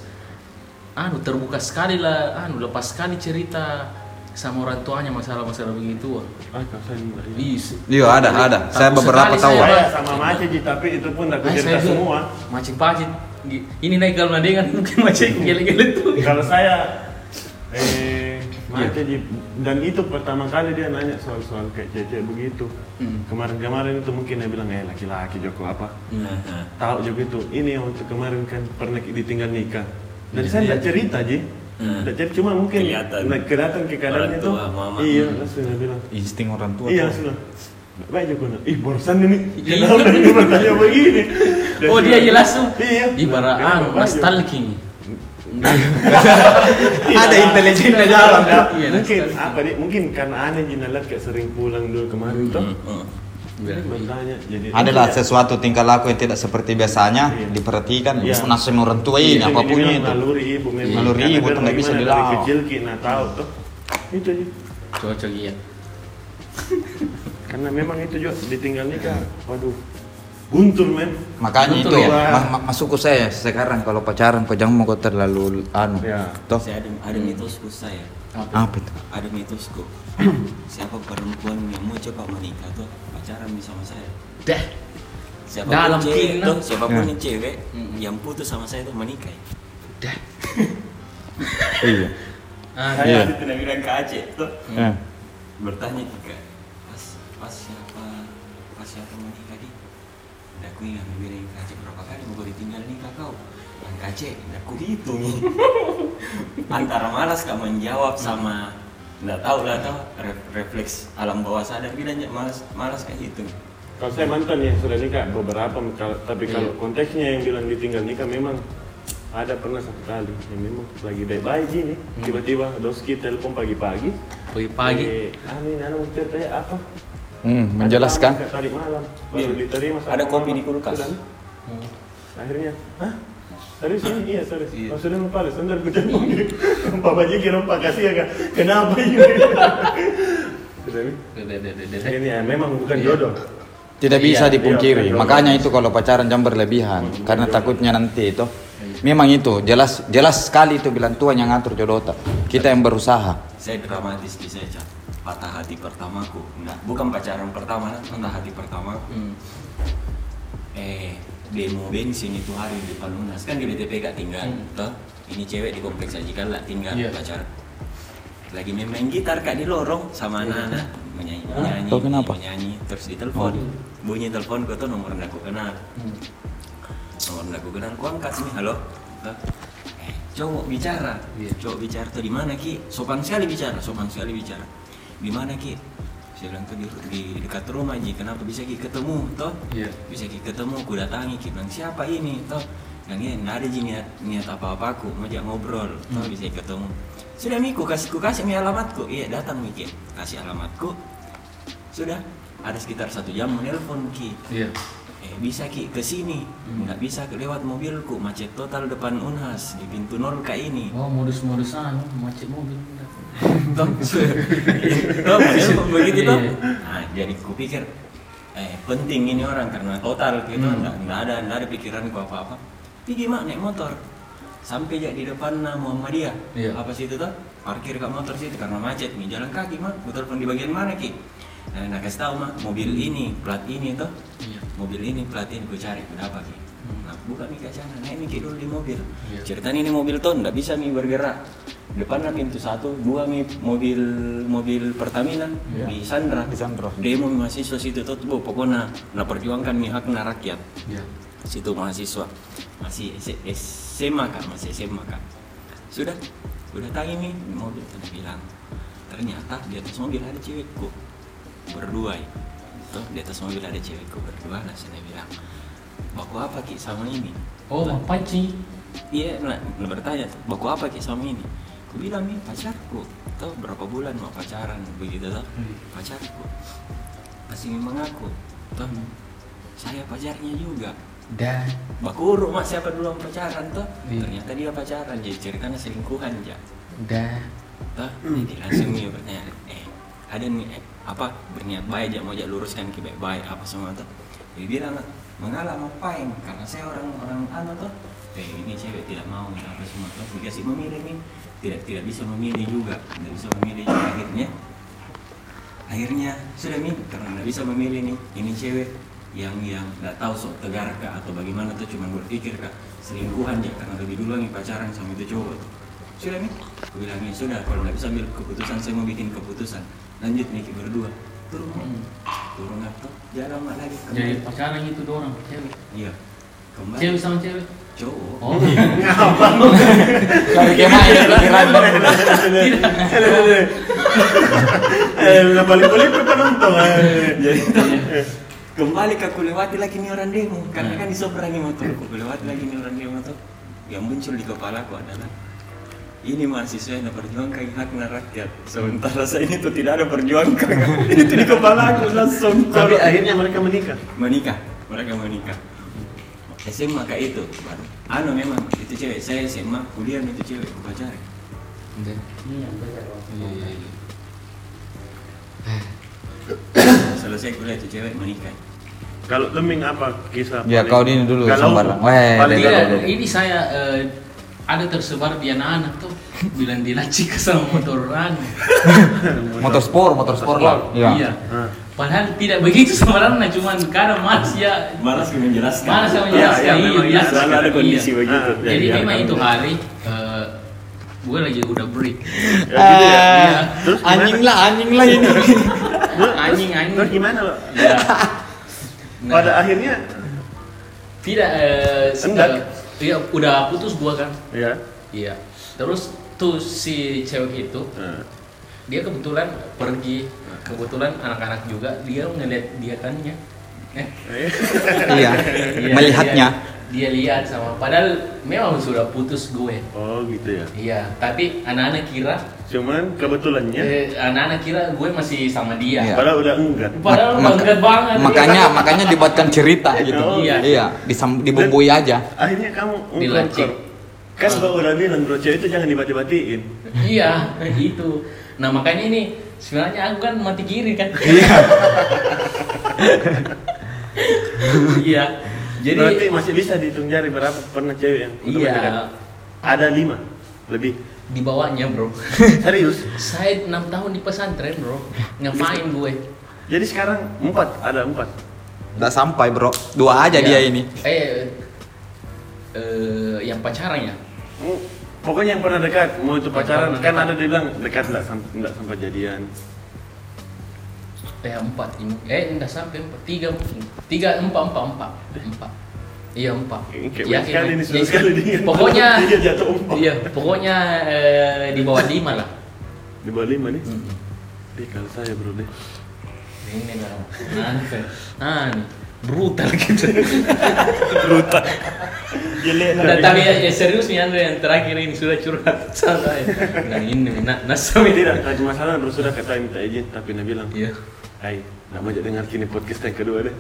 anu terbuka sekali lah anu lepas sekali cerita sama orang tuanya masalah-masalah begitu. Ah, kau saya ini. Ih, iya ada ada saya beberapa tahu saya. Sama Mace Ji, tapi itu pun aku cerita semua. Macet-macet. Gi- Ini naik kalau dengan *laughs* mungkin macet *laughs* gele-gele tuh. Kalau saya eh Mace Ji, dan itu pertama kali dia nanya soal-soal kayak cewek begitu. Hmm. Kemarin-kemarin itu mungkin dia bilang eh laki-laki Joko apa? Nah, nah. tahu juga itu ini yang waktu kemarin kan pernah ditinggal nikah dan Iya, saya iya. tidak cerita ji Hmm. tidak cerita cuma mungkin Kelihatan. nah, kelihatan ke keadaannya mama. iya langsung dia bilang insting orang tua iya tuh. langsung baik Joko ih bosan ini Iya. kenapa dia bertanya begini Dan Oh dia jelas tuh. iya Ibarat Joko? nostalgia. Ada intelijennya jalan Iya, Iya, mungkin. apa dia? Mungkin karena aneh Ji Nalat kayak sering pulang dulu kemarin tuh Oh. Jadi bertanya jadi adalah Iya. sesuatu tingkah laku yang tidak seperti biasanya Iya. diperhatikan. Iya. nasi orang tua ini Iya, apa pun itu. naluri ibu memang Naluri Karena ibu tuh nggak bisa dilawan. dari kecil kita tahu tuh itu Ji. Cocok iya. karena memang itu juga ditinggal nikah. Waduh guntur men makanya Betul itu ya? ma- ma- masukku saya sekarang kalau pacaran kau jangan mau kau terlalu anu Ya. toh Saya ada ada mitosku saya. apa itu Ada mitosku. *clears throat* Siapa perempuan yang mau coba menikah tuh pacaran sama saya. Dah. Siapa Dalam cewek tuh, siapa pun Ya. cewek yang putus sama saya tuh menikah. Dah. *laughs* iya Ah, Saya Iya. ada tidak bilang ke Aceh tuh Eh. bertanya juga pas pas siapa pas siapa mau nikah di aku ingat bilang ke Aceh berapa kali mau ditinggal nikah kau? Yang ke Aceh aku hitung. *laughs* Antara malas kamu menjawab sama nggak tahu lah tahu re- refleks alam bawah sadar bilang "Ya, malas malas kayak gitu. Kalau saya mantan ya sudah nikah beberapa tapi Iya. kalau konteksnya yang bilang ditinggal nikah memang ada pernah satu kali. Yang memang lagi baik-baik gini. Hmm. tiba-tiba doski telepon pagi-pagi. Pagi-pagi. eh, anu ini anu mau ceritanya apa Hmm, menjelaskan Tadi malam Iya. Ada kopi di kulkas. Hmm. akhirnya hah Serius ini? Iya serius. Iya. Oh, sudah lupa deh, sebentar gue jemput. Papa aja kira pak kasih ya kak. Kenapa ini? *laughs* Ini ya, memang bukan Iya. jodoh. tidak Iya, bisa iya, dipungkiri iya. makanya itu kalau pacaran jangan berlebihan karena takutnya nanti itu Memang itu jelas jelas sekali itu bilang Tuhan yang ngatur jodoh Kita yang berusaha. saya dramatis di saya Cak. Patah hati pertamaku. Enggak bukan pacaran pertama nah, patah hati pertamaku Hmm. eh demo bensin itu hari di depan Unas kan di BTP gak tinggal Hmm. toh? Ini cewek di kompleks aja kan lah tinggal Iya. pacar lagi main, main gitar kak di lorong sama anak-anak. Menyanyi menyanyi kenapa? menyanyi. Terus ditelepon. Bunyi telepon kau tuh nomor aku kenal. Hmm. nomor aku kenal ku angkat sini halo. Eh cowok bicara. Iya. cowok bicara tuh di mana ki? Sopan sekali bicara sopan sekali bicara di mana ki? Saya bilang tuh di, di dekat rumah ji. Kenapa bisa ki ketemu toh? Iya. bisa ki ketemu ku datangi ki bilang siapa ini toh? Yang ini nggak ada ji niat niat apa apa aku mau ngobrol toh bisa ki ketemu. Sudah mi ku kasih ku kasih mi alamatku. Iya datang mi ki. Kasih alamatku. Sudah. Ada sekitar satu jam menelpon ki. Iya. eh bisa ki ke sini. Nggak bisa lewat mobilku. Macet total depan unhas di pintu nol kayak ini. Oh modus-modus anu macet mobil. Menelpon begitu. Nah, jadi kupikir eh penting ini orang karena total gitu Hmm. nggak nggak ada nggak ada pikiranku apa apa pergi mak naik motor. Sampai jadi di depan nah, Muhammadiyah. Iya. apa sih itu tuh parkir ke motor situ karena macet nih. Jalan kaki mak. Ku telepon di bagian mana ki? Nah, nah kasih tahu mak mobil ini plat ini tuh Iya. mobil ini plat ini gue cari. Berapa ki. Hmm. nah buka nih kacanya naik nih ki dulu di mobil. Iya. ceritanya ini mobil tuh nggak bisa nih bergerak depannya pintu satu dua mobil mobil Pertamina. Iya. di Sandra. Di Sandra. demo mahasiswa situ. Tuh bu, pokoknya nah perjuangkan nih hakna rakyat. Iya. situ mahasiswa. Masih S- SMA kak masih SMA kak. Sudah udah tangi nih mobil. Tadi bilang ternyata di atas mobil ada cewekku. Berdua ya. Tuh di atas mobil ada cewekku berdua. Lah saya bilang baku apa ki sama ini? Oh Lah, mapaci. Iya, nah, nah bertanya, baku apa ki sama ini? Aku bilang nih pacarku, tahu berapa bulan mau pacaran begitu toh? Hmm. Pacarku, masih mengaku, toh saya pacarnya juga. Dan Bakuru mas siapa dulu pacaran toh? Iya. Ternyata dia pacaran, jadi ceritanya selingkuhan ya. dan Toh, jadi langsung nih bertanya, eh ada nih eh, apa berniat baik aja mau aja luruskan ke baik-baik apa semua tuh. Dia bilang mengalah ngapain karena saya orang orang anu tuh eh ini cewek tidak mau apa semua tuh dikasih memilih nih tidak tidak bisa memilih juga tidak bisa memilih juga. Akhirnya akhirnya sudah nih karena nggak bisa memilih nih ini cewek yang yang nggak tahu sok tegar kah atau bagaimana tuh cuma berpikir kak selingkuhan ya karena lebih dulu nih pacaran sama itu cowok tuh. Sudah nih aku bilang "Nih, sudah kalau nggak bisa ambil keputusan saya mau bikin keputusan. Lanjut nih kita berdua. Turun Hmm. turun atau jalan lagi. Jadi kembali pacaran itu dorang cewek. iya kembali. Cewek sama cewek. Cowok Oh. Ke mana ya pikiran? Eh, udah paling paling penonton. jadi kembali ke aku lewati lagi nih orang demo karena kan di seberangi motor aku lewati lagi nih orang demo tuh yang muncul di kepalaku adalah ini mahasiswa yang perjuangkan haknya rakyat sementara saya ini tuh tidak ada perjuangkan *laughs* itu di kepalaku langsung Tapi akhirnya mereka menikah. menikah mereka menikah SMA kayak itu baru anu memang itu cewek saya SMA kuliah itu cewek aku pacaran Dan iya iya iya. *coughs* selesai kuliah itu cewek menikah Kalau Leming apa kisah? Ya, kau ini dulu, galau? Sambarang. Weh, Paling. Tidak, ini saya eh, ada tersebar di anak-anak tuh bilang dilacik sama motor anu. *laughs* Motor sport, motor sport lah. Iya. Iya. Ah. Padahal tidak begitu sebenarnya, cuman kadang malas ya malas menjelaskan Malas yang Iya, menjelaskan. iya, Iya, iya, selalu ada kondisi Iya. begitu Ah, Jadi Iya, memang iya. itu hari eh, gue lagi udah break. *laughs* Ya, gitu ya. Iya. Terus gimana? anjing lah, anjing lah ini. Anjing anjing. Terus gimana lo? Ya. Nah, Pada akhirnya tidak eh, Enggak. Iya, udah putus gua kan. ya. Iya. Terus tuh si cewek itu Nah, dia kebetulan pergi kebetulan anak-anak juga dia ngeliat dia kannya eh *laughs* Iya. Melihatnya. dia, dia lihat sama padahal memang sudah putus gue Oh gitu ya. iya tapi anak-anak kira Cuman kebetulannya eh, anak-anak kira gue masih sama dia Iya. padahal udah enggak. padahal Mak- bangga banget Makanya makanya dibuatkan cerita *laughs* gitu. Oh, iya. Iya, disam, dibumbui aja. Akhirnya kamu Dilacik. ungkap. Kan gua udah bilang bro cewek itu jangan dibati-batiin. iya itu nah makanya ini sebenarnya aku kan mati kiri kan Iya. iya Jadi- berarti masih bisa dihitung jari berapa pernah cewek yang Iya. mendekat? Ada lima lebih. di bawahnya bro. Serius? Saya enam tahun di pesantren bro. Ngapain gue? Jadi sekarang empat, ada empat. Nggak sampai bro, dua aja dia Ya, ini. Eh, eh, yang pacaran ya? Hmm, Pokoknya yang pernah dekat, mau itu pacaran, kan ada dibilang dekat nggak sampai nggak sampai jadian. Eh empat ini. Eh enggak sampai empat, tiga mungkin. Tiga empat empat empat empat. Iya empat. Ini Yakin, banyak sekali ini, sudah Iya. sekali dia. Pokoknya *laughs* Tiga jatuh empat. Iya, pokoknya eh, di bawah lima lah. Di bawah lima nih. Hmm. Ih, kalau saya bro deh. Ini lah. Nah, nah, nih. Brutal gitu. Jelek Nah, tapi ya, ya serius nih Andre yang terakhir ini sudah curhat *laughs* sama. Nah ini nah, nasami Tidak, tadi masalah bro sudah kata minta izin, tapi dia bilang, Iya. Hai, nggak mau dengar kini podcast yang kedua deh.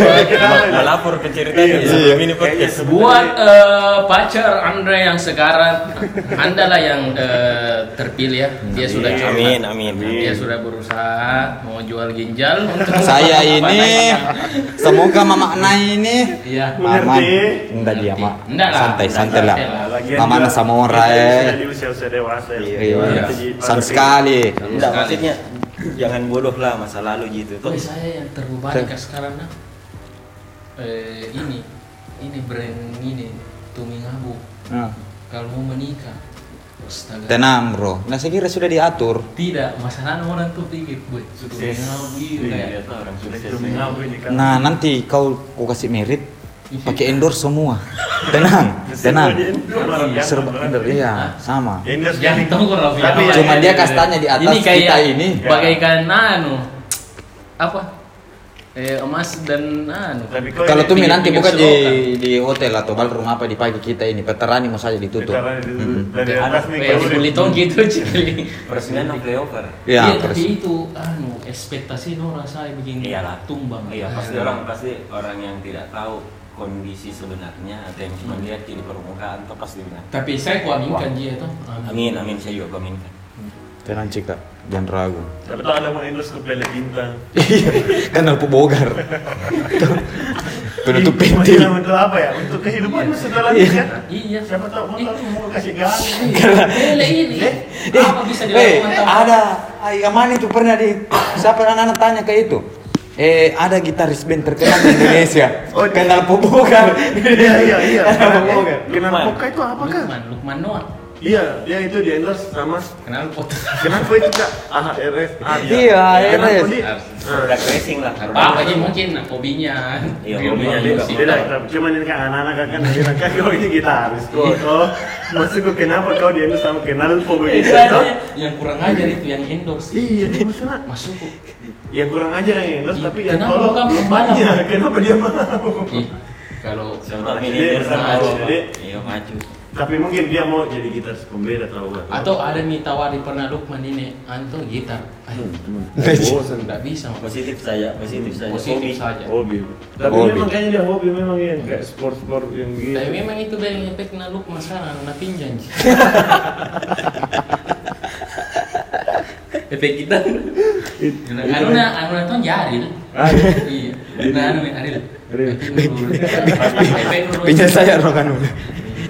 *laughs* Melapor ke ceritanya Iya. sebelum ini podcast. Buat eh, pacar Andre yang sekarang, Anda lah yang eh, terpilih ya. Dia sudah curhat. Amin, amin. Dia sudah berusaha mau jual ginjal untuk *laughs* Saya *laughs* ini semoga memaknai ini. Iya. Aman. Mengerti. Enggak dia mak. Enggak lah. Santai santai lah. Mama sama orang kita eh. Sudah di usia-usia dewasa ya. Iya. Jadi, San sekali. Enggak, maksudnya jangan bodoh lah masa lalu gitu. Oh, saya yang terbebani kan sekarang nah. Eh, ini ini brand ini Tumingabu. Nah, Kalau mau menikah, astaga. Tenang bro. Nah saya kira sudah diatur. Tidak, masalahnya orang tuh pikir, gue Sukses. Tumingabu iya Iya, kayak. orang sukses. Nah nanti kau kau kasih merit pakai endorse semua. Tenang, tenang. Serba iya sama. Endorse Jangan tunggu Raffi. Tapi Apa? ya, Cuma ya, dia ya, kastanya di atas ini kayak kita ini. bagaikan anu apa? Eh, emas dan anu. Kalau tuh nanti pinggir bukan di di hotel atau ballroom apa di pagi kita ini veterani mau saja ditutup. Udah- Bulitong gitu cikli. Peresmian no playover. Iya, Iya, terus. tapi itu anu ekspektasi orang saya begini Iyalah. tumbang. Iya, pasti orang pasti orang yang tidak tahu kondisi sebenarnya atau yang cuma lihat di permukaan atau pasti bilang. Tapi saya kuaminkan dia tuh. Amin, amin saya juga aminkan. Tenang cik kak, jangan ragu. Tapi tuh ada mau endorse ke Pele Bintang. kan Alpu Bogar. Penutup Ih, pentil. Untuk apa ya? Untuk kehidupan setelah ini kan? Iya. Siapa tahu mau tahu mau kasih gang. Bele ini. Apa bisa Eh, dilakukan? tahu? ada ah, yang mana itu pernah di siapa anak-anak tanya ke itu? Eh, ada gitaris band terkenal di Indonesia. *laughs* Oh, kenal Bogar. Iya iya iya. *laughs* Kenal Lukman. Poka itu apa kak? Lukman, Lukman Noah. Iya, dia itu di endorse sama Kenal pot. Kenapa itu kak? AHRS Iya, Kenapa AHRS. dia? Produk racing lah. Apa aja mungkin hobinya. Iya, Hobinya dia, juga. dia tapi cuman ini kan anak-anak kan bilang kan kau ini gitaris kok oh maksud gue kenapa kau di endorse sama kenal po begitu toh? yang kurang ajar itu yang endorse. Iya, dia masalah Masuk. yang kurang aja yang endorse tapi yang Kenapa tolong kamu banyak kenapa dia mau kalau Jadi, ini apa? jadi, Iya maju. Tapi mungkin dia mau jadi gitaris pembeda atau apa atau ada nih tawari pernah Lukman ini anto gitar. Ah, bosan Enggak bisa. Positif saja, positif saja. Positif Hobi. saja. hobi tapi Hobi. memang kayaknya dia hobi memang yang kayak sport sport yang gitu Tapi memang itu yang efeknya Lukman sekarang na pinjam. *laughs* Efek kita. Anu na anu na tuh jaril. Ah, Iya. Nah anu nih Aril. Efek. Pinjam saya dong kan.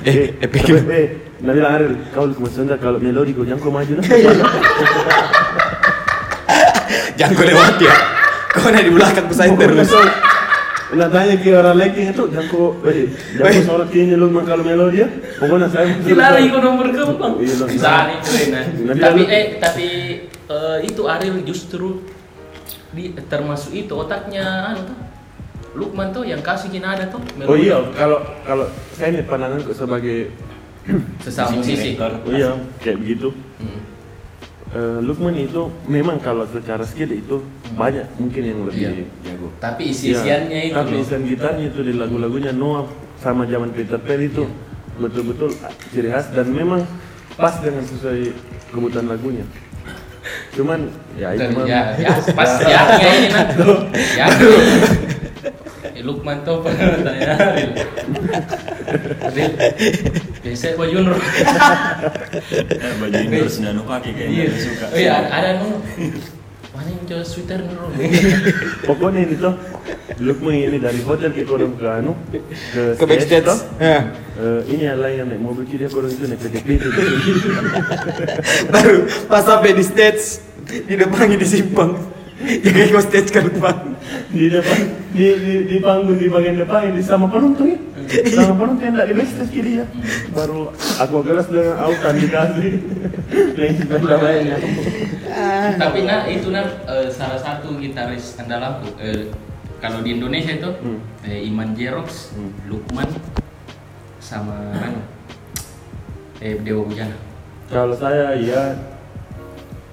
Eh, eh, tapi, pikir. eh, Nabil Aril, kau maksudnya kalau melodi kau jangan kau maju lah. *laughs* Jangan kau lewat ya. Kau ada di belakang saya terus. Nah tanya ke orang lagi itu jangan kau, eh, jangan kau sholat kini lu kalau melodi ya. Pokoknya saya Dilari kau nomor kau bang. Iya, Bang. Itu enak. Nabi Tapi eh tapi eh, itu Aril justru di termasuk itu otaknya anu tuh. Lukman tuh yang kasih ada tuh. Oh iya, kalau kalau saya nih pandanganku sebagai *clears throat* Sesama musisi. Oh iya kayak begitu. Hmm. Eh, Lukman itu memang kalau secara skill itu banyak mungkin yang lebih Iya. Jago. Tapi Iya. isi-isiannya itu Tapi isian gitarnya itu di lagu-lagunya Noah sama zaman Peter Pan itu betul-betul ciri khas dan memang pas dengan sesuai kebutuhan lagunya. Cuman ya itu ya, ya pas *laughs* ya ya ini nah. Ya. Eh, Lukman tuh *laughs* pernah tanya Aril. Aril. Biasa baju nur. Eh, baju indoor sudah nu pakai kayaknya Iya. suka. Oh iya ada nur. Mana yang jual sweater nur? *laughs* Pokoknya itu Lukman ini dari hotel ke kodong ke anu ke, Ke backstage. toh. Ya. Eh, ini adalah yang naik mobil dia kodong itu naik PT *laughs* Baru pas sampai di stage di depannya disimpang. Jadi kau stage ke depan. di depan di, di, di panggung di bagian depan di sama penonton ya sama penonton yang tidak di backstage kiri ya baru aku gelas dengan autan dikasih sepeda lainnya Tapi nah itu nah salah satu gitaris andalanku. Eh, kalau di Indonesia itu Hmm. eh, Iman Jerox, Hmm. Lukman, sama anu, eh Dewa Bujana. kalau saya ya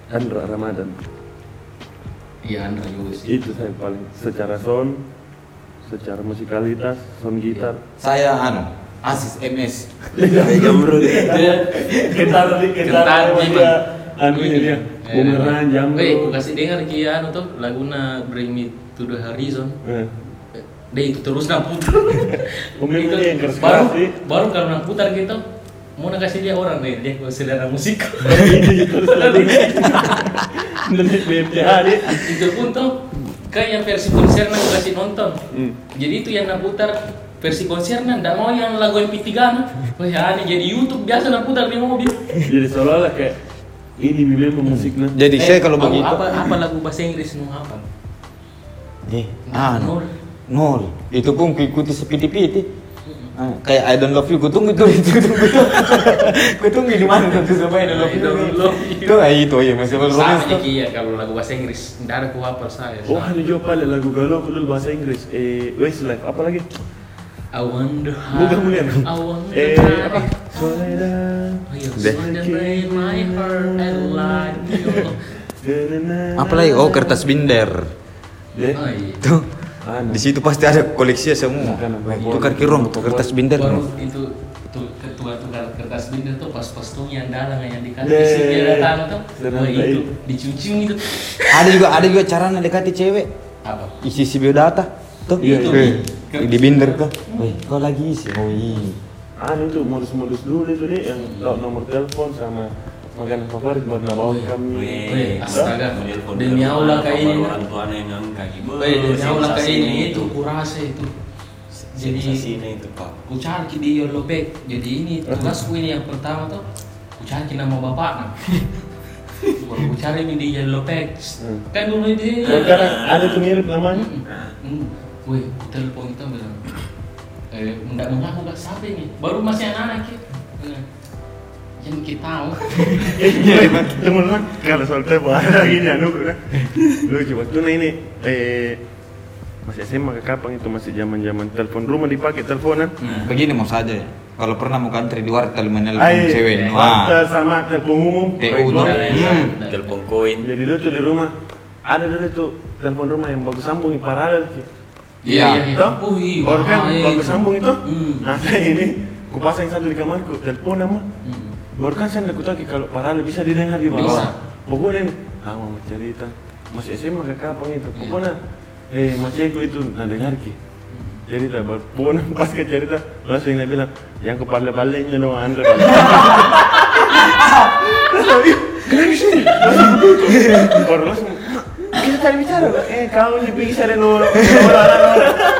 Andra Ramadan Iya Andra itu saya paling secara sound secara musikalitas sound gitar Saya anu Asis MS. Jamrut. kental di Kental memang. dia anu dia Eh, bumerang jam Weh, aku kasih dengar ki anu tuh laguna Bring Me to the Horizon. Eh, Deh itu terus nak *laughs* putar. Ini baru baru kalau nak putar gitu mau kasih dia orang deh dia kalau selera musik. *laughs* itu dari BMTH dia itu pun tuh kayak versi konser nak kasih nonton. Hmm. Jadi itu yang nak putar versi konsernya ndak mau yang lagu MP3 nah. Wah ya aneh jadi YouTube biasa nak putar di mobil. jadi seolah-olah kayak ini memang musiknya Jadi saya kalau begitu apa apa lagu bahasa Inggris nu apa? Eh, anu Nol. nol. Itu pun ikuti sepiti-piti. Ah, kayak I don't love you, ku tunggu tuh, itu tunggu tuh. ku *laughs* tunggu di mana tuh sampai I don't love I don't you. love you. Itu ah, itu ya masih belum Sama romance tuh. Ki, ya kalau lagu bahasa Inggris ndak ada ku hafal saya. oh ada juga pada lagu galau aku dulu bahasa Inggris eh Westlife apa lagi I wonder how bukan bukan I wonder eh apa Oh iya, like you. Na-na-na. Apa lagi? Oh, kertas binder. deh Oh iya. Tuh. Di situ pasti ada koleksinya semua. Bukan. Tukar kirong, tuh kertas binder. Baru itu itu ketua tukar kertas binder tuh pas pas tuh yang dalang yang dikasih Deh. isi dia datang tuh. Wah itu dicuci itu. Ada juga ada juga cara mendekati cewek. Apa? Isi isi biodata. Tuh. Iya, iya. Tuh. Di binder tuh. Wih, kau lagi isi. Oh iya. anu itu modus-modus dulu itu deh yang nomor telepon sama makanan favorit buat nabawan kami Weh, astaga. Demi rumah, Allah kayak baru ini. Orang tuanya yang gitu. Weh, demi Allah kayak ini itu kurasa itu. Jadi Sensasinya itu pak. ku cari di Bag. Jadi ini tugasku ini yang pertama tuh ku cari nama bapaknya. *laughs* Baru ku cari ini di Yellow Bag. Hmm. Kan dulu di Dan sekarang ada tuh mirip namanya Hmm. Ku telepon kita bilang, eh, enggak mengaku gak siapa ini? Baru masih anak-anak ya. Jangan kita tahu. temen-temen kalau soal telepon *laughs* ada gini anu lucu waktu nah ini eh masih SMA ke kapan itu masih zaman zaman telepon rumah dipakai teleponan Begini mau saja ya. Kalau pernah mau country di wartel menelpon Ai, cewek. wartel Wah. sama telepon umum TU. Hmm. Telepon koin. jadi dulu tuh di rumah ada dulu tuh telepon rumah yang bagus sambung paralel Ki. Iya. Toh? Oh iya. Baru kan iya, bagus itu. sambung itu Hmm. nah *laughs* ini ku pasang satu di kamarku telepon nama Hmm. Baru kan saya aku tahu kalau paralel bisa didengar di Bisa. bawah pokoknya ini ah mau cerita. Masih SMA ke kapan itu. Pokoknya eh mas Eko itu nah dengar ki. Cerita baru pokoknya *laughs* pas ke cerita langsung dia bilang yang kepala baliknya dong Andre *laughs* baru langsung kita tadi bicara eh kau pergi saya no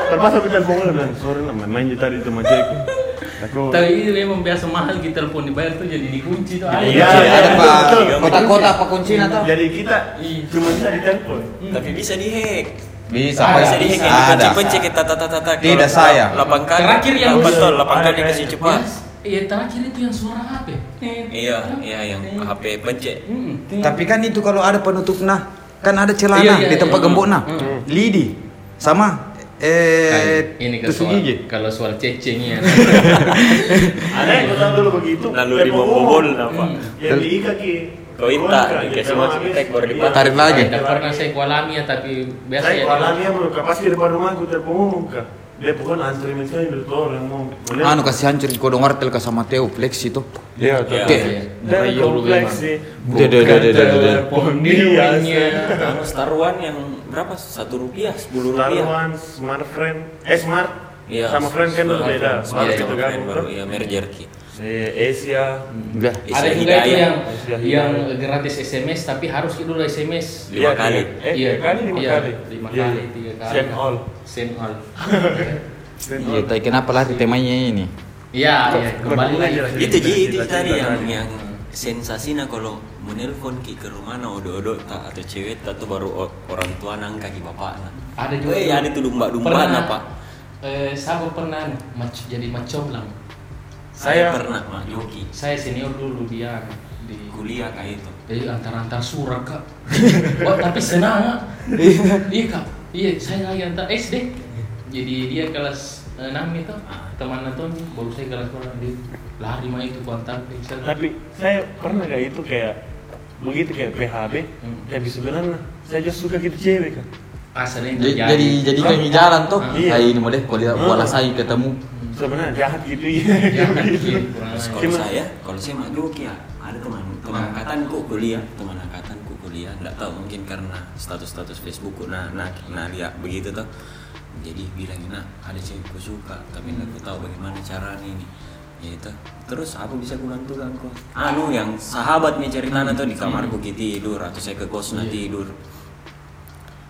terpaksa telepon dan sore lah main tadi itu mas Eko Tapi ini memang biasa mahal kita telepon dibayar tuh jadi dikunci tuh. Iya, iya, Ada pak betul. kota-kota apa kuncinya tuh? jadi kita Iya. cuma bisa ditelepon Tapi bisa dihack. Bisa, Ah, Pak. Bisa dihack. Ada. Kunci-kunci kita tata tata. Tidak saya. Lapan kali. Terakhir yang lapan lu- tol, lapan ada kali kayak- kasih cepat. Iya terakhir itu yang suara HP. Iya, iya yang HP pencet. Hmm. Tapi kan itu kalau ada penutup nah, kan ada celana Iya, iya, di tempat iya. gembok nah. Hmm. Lidi sama eh Nah, ini ke tusuk soal, gigi. kalau soal cecengnya *laughs* ada yang tahu dulu begitu Lalu dibobol umum. apa? yang diikat ki Kau inta, dikasih masuk tek, baru dipotong. Tarik lagi. Tidak pernah saya kualami ya tapi biasa saya ya. kalau dia bro pasti di depan rumahku telepon umum kak dia pokoknya antri misalnya dari orang mau. Anu kasih hancur di kodong wartel ke sama Teo Flex itu. Iya, Iya. Oke. Dan dulu kompleks memang. sih. Deh, deh, deh, deh, deh, deh. telepon biasa. Anu taruhan yang berapa? Satu rupiah, sepuluh rupiah. Taruhan, smart friend, eh smart, Iya. sama friend kan Smart beda. Smart Iya, gitu kan. baru ya merger ki. Eh, Asia. Enggak. Ada juga itu yang Isya yang Hidayah. gratis SMS tapi harus dulu SMS. Lima Iya, kali. Eh, Iya. tiga kali, lima Iya, kali. lima Iya, kali, iya. tiga kali. Send all. Send all. Iya, tapi kenapa lari temanya ini? Iya, iya, kembali lagi. Iya. itu ji itu tadi yang tadi. yang sensasinya kalau menelpon ki ke rumah na odo-odo tak atau cewek tak tuh baru orang tua nangka ki bapak na Ada juga. Weh, ada tuh domba-domba Pernah, apa Eh, saya pernah mac- jadi macomlang. saya Saya- pernah mah Yogi Saya senior dulu dia di kuliah kayak itu Eh, antar-antar surat kak. Wah, *laughs* tapi senang kak. iya kak. Iya, saya lagi antar SD. Jadi dia kelas 6 itu teman Antoni baru saya kelas berapa dia lari mah itu kontak saya Tapi saya pernah kayak itu kayak begitu kayak PHB, Hmm. tapi sebenarnya saya just suka gitu cewek kan. asalnya Jadi jadi, jadi kami jalan tuh. Iya. Kayak ini boleh kuliah Hmm. bola saya ketemu. Sebenarnya jahat gitu ya. Jangan Gitu. Terus ajar. kalau saya kalau saya mah ya ada teman teman angkatanku kuliah teman angkatanku kuliah nggak tahu mungkin karena status status Facebookku nah nah nah lihat begitu tuh jadi bilang nah ada cewekku suka tapi nggak aku tahu bagaimana caranya ini. Ya itu. Terus aku bisa bulan tuh kan kok. Anu yang sahabat nih ceritanya tuh di kamarku gitu tidur atau saya ke kosnya Iya. tidur.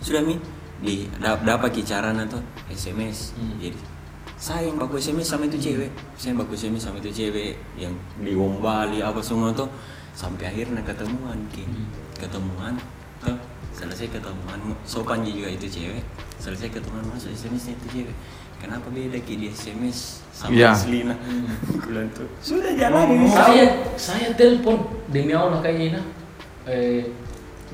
Sudah mi. Di da- dapat ki caranya tuh SMS Hmm. jadi saya yang baku SMS sama itu cewek. Saya yang baku SMS sama itu cewek. Yang di Wombali apa semua tuh. Sampai akhirnya ketemuan ki. Hmm. ketemuan tuh selesai ketemuan sopan juga itu cewek. Selesai ketemuan masuk SMS itu cewek. Kenapa beda ki di SMS sama Iya. Aslina bulan tuh sudah jalan ini. Saya saya telepon. Demi Allah kayaknya eh,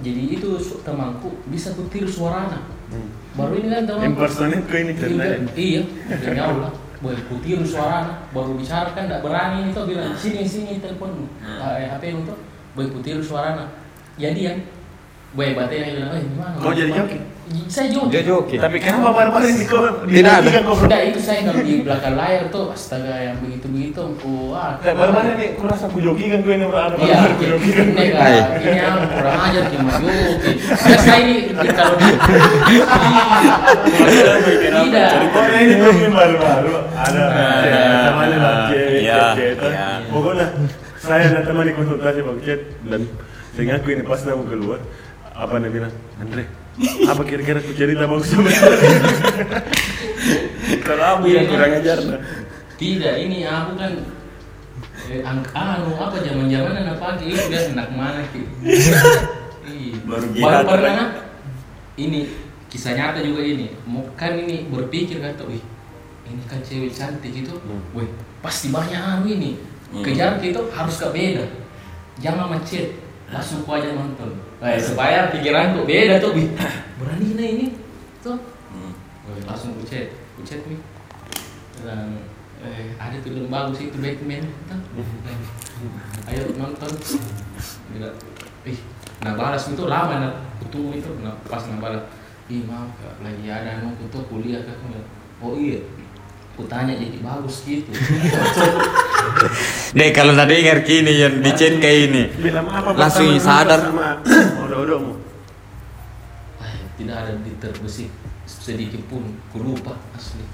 jadi itu temanku bisa ku tiru suaranya. Hmm. baru ini kan temanku. Impersonate ko ini ceritanya. iya demi Allah. Boleh tiru suaranya. Baru bicara kan tidak berani itu bilang sini sini telepon Hmm. eh, HP untuk boleh tiru suaranya. Jadi ya Boy, berarti yang bilang, eh gimana? Kau jadi joki? Saya joki. Dia joki. Tapi kenapa bareng-bareng di kau? Tidak ada. Enggak, itu saya kalau di belakang layar tuh, astaga yang begitu-begitu, wah. Kayak bareng-bareng nih, aku rasa aku joki kan gue ini berada Iya, aku joki kan. ini kan, ini kurang ajar cuma joki. Ya saya ini di- kalau di tidak. Pokoknya ini yang baru-baru ada lah cewek, Iya, iya. Pokoknya saya dan teman di konsultasi Bang Cet dan saya ngaku ini pas aku keluar apa bilang Andre apa kira-kira aku cerita bagus sama kalau aku yang kurang ajar nah. Tidak, ini aku kan eh, ang anu apa zaman zaman anak pagi itu dia anak mana ki? Iya. Baru Baru pernah kan? Ini kisah nyata juga ini. Kan ini berpikir kata, wih ini kan cewek cantik itu, Hmm. wih pasti banyak anu ini. Hmm. Kejar itu harus ke beda. Jangan macet, langsung ku aja nonton. Eh, supaya pikiranku beda tuh, wih *clears throat* berani nih ini tuh. Hmm. Langsung ku chat, ku chat nih. Dan eh, ada film bagus itu Batman, tuh. *laughs* Ayo nonton. Bilang, ih, nah balas itu lama nah kutu itu, nah pas nah balas, ih maaf kak, lagi ada anu kutu kuliah kak. Bilang, Oh iya, ku tanya jadi bagus gitu. Deh kalau tadi dengar kini yang di chat kayak ini. bilang apa Langsung sadar. sama Ah, tidak ada di terbesit sedikit pun, ku lupa asli.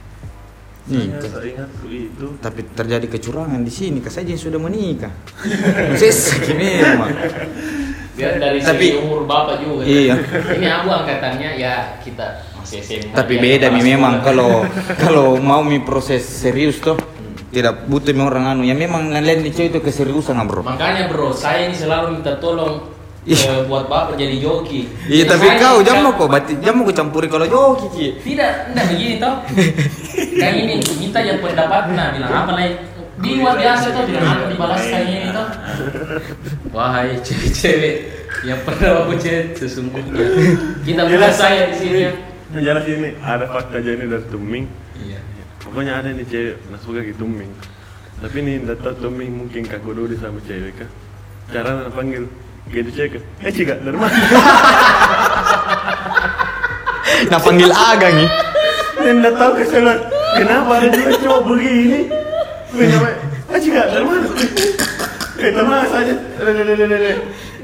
Saya ingatku itu tapi terjadi kecurangan di sini, kan saja yang sudah menikah. Sis, gini memang. Biar dari Tapi- umur bapak juga. Iya. Ini abu angkatannya ya kita masih SMA. Tapi ya, beda mi memang kalau kalau mau mi proses serius tuh tidak butuh mi orang anu. Ya memang ngeliat di cewek itu keseriusan bro. Makanya bro, saya ini selalu minta tolong Iya. eh, buat bapak jadi joki. Iya tapi kau jam kan- mau kok, berarti jam mau kau campuri kalau joki Ki. Tidak, enggak begini toh. Kan ini kita yang pendapat nah bilang apa lagi di luar biasa tuh bilang apa dibalaskan ini toh. Wahai cewek-cewek yang pernah aku chat sesungguhnya kita bukan saya di sini ya. Yang jelas ini ada fakta aja ini dari Tuming. Iya. Pokoknya ada nih cewek, nah suka gitu Tuming Tapi nih tidak tahu Tuming mungkin kak Dodi sama cewek kah? Cara nak panggil? Gitu cewek kah? Eh cika, dari mana? Nah panggil Agang nih. Dan tidak tahu kesalahan Kenapa ada juga cowok begini? Namanya Eh cika, dari mana? Eh teman saja?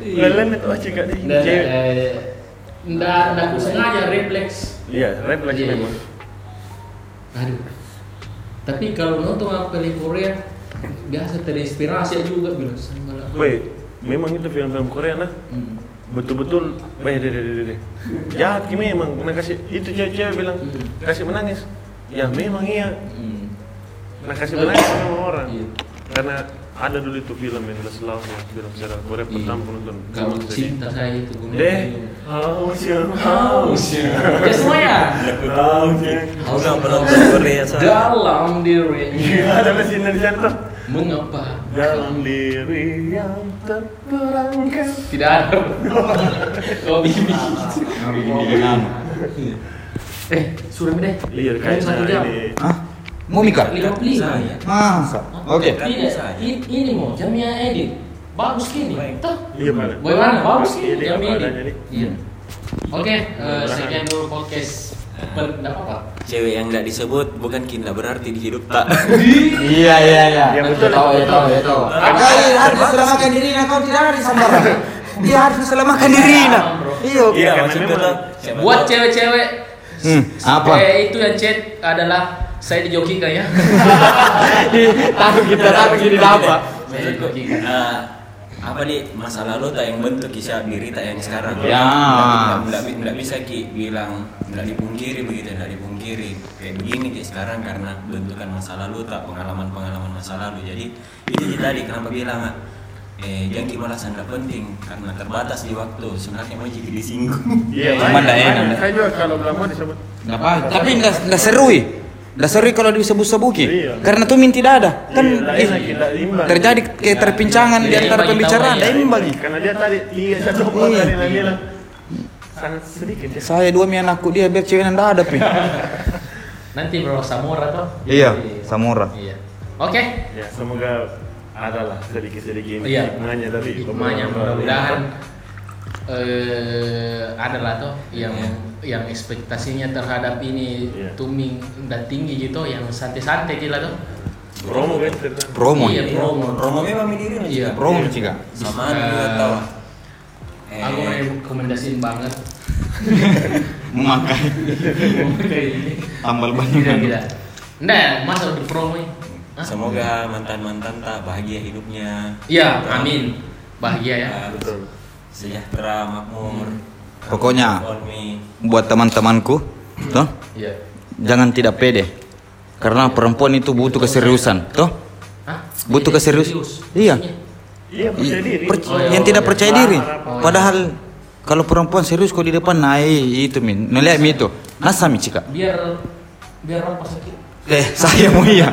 Lain itu ah cika nih cewek. eh, nggak, nggak sengaja refleks. Iya, refleks Iya. memang Aduh. Tapi kalau nonton kali Korea, biasa terinspirasi juga bilang sama lah. Weh, memang itu film-film Korea nah Hmm. betul-betul weh deh deh deh deh jahat ki memang nah kasih itu cewek-cewek bilang kasih menangis ya memang iya Hmm. nah kasih menangis sama orang Iya. karena ada dulu itu film yang The Slough yang film serial Korea Iya. pertama aku nonton. Kalau cinta saya itu gunung deh. Haus ya haus. Ya. Ya? Semuanya. aku tahu ya. Aku nggak penonton Korea soalnya. Dalam diri. Iya, ada mesin Indonesia tuh mengapa? Dalam diri yang terperangkap. Tidak ada? Oh bibi. Eh, suram deh. iya jam. kayaknya ini. Hah? Mau Mika? Lima puluh lima. Saya. Masa? Oke. Tidak, ini, ini mau jamnya edit. Bagus gini. Tuh. iya pak Bagaimana? Bagus Iya, gini jamnya apa edit. Iya. Oke, eh, sekian dulu podcast. Enggak apa-apa. Cewek yang nggak disebut bukan kinda berarti di hidup tak. *laughs* Iya iya iya. Ya, betul. Tahu ya tahu ya tahu. Kau harus selamatkan diri kau tidak ada di sambaran. Dia harus selamatkan diri Iya. Iya, Iya maksudnya Buat cewek-cewek Hmm, apa? Eh, itu yang chat adalah saya dijokikan ya. Tahu kita tahu gini apa? Saya dijokikan. Eh, apa nih masa lalu tak yang bentuk kisah diri tak yang sekarang Ya. nggak nggak bisa ki bilang nggak dipungkiri begitu nggak dipungkiri kayak begini kayak sekarang karena bentukan masa lalu tak pengalaman pengalaman masa lalu jadi itu tadi kenapa bilang ah, eh jangan malah nggak penting karena terbatas di waktu sebenarnya mau jadi disinggung Iya, Cuma banyak. enak. Saya juga kalau mau disebut. Apa. Tapi nggak nggak seru ya. Seru kalau disebut-sebuki. Iya. Karena tuh min tidak ada. Kan Iya, eh, imbang. terjadi kayak terpincangan di Iya, antara pembicaraan. iya. imbang. Karena dia tadi tiga satu Iya. sangat sedikit ya. Saya dua mi anakku dia biar cewek ndak ada pi. Nanti bro Samora tuh. Iya, Samora. Iya. Oke. Ya, semoga adalah sedikit-sedikit Iya. hikmahnya tadi. Hikmahnya mudah-mudahan eh adalah tuh yang yang ekspektasinya terhadap ini Iya. tuming dan tinggi gitu yang santai-santai gitu tuh. Promo kan. Promo. Iya, promo. Romo memang diri nih Iya. Promo juga. sama Eh, juga tahu Eh, Aku rekomendasiin banget. *laughs* Memakai Kayak ini. tambal Tidak, banyak. tidak. Nggak, masa udah promo ini? Hah? semoga mantan mantan tak bahagia hidupnya Iya, amin. Bahagia ya. Betul. sejahtera makmur Pokoknya buat teman-temanku, toh Iya. jangan tidak pede. Karena perempuan itu butuh keseriusan, toh Hah? butuh Jadi keserius. serius. Iya. Iya, percaya diri. Per- Oh, iya, yang oh, tidak iya. percaya Harapan, diri. harapan. Padahal kalau perempuan serius kok di depan nah eh, itu min. Nelihat mi itu. Nasa mi cika. Biar biar orang pas sakit. Eh, saya mau iya.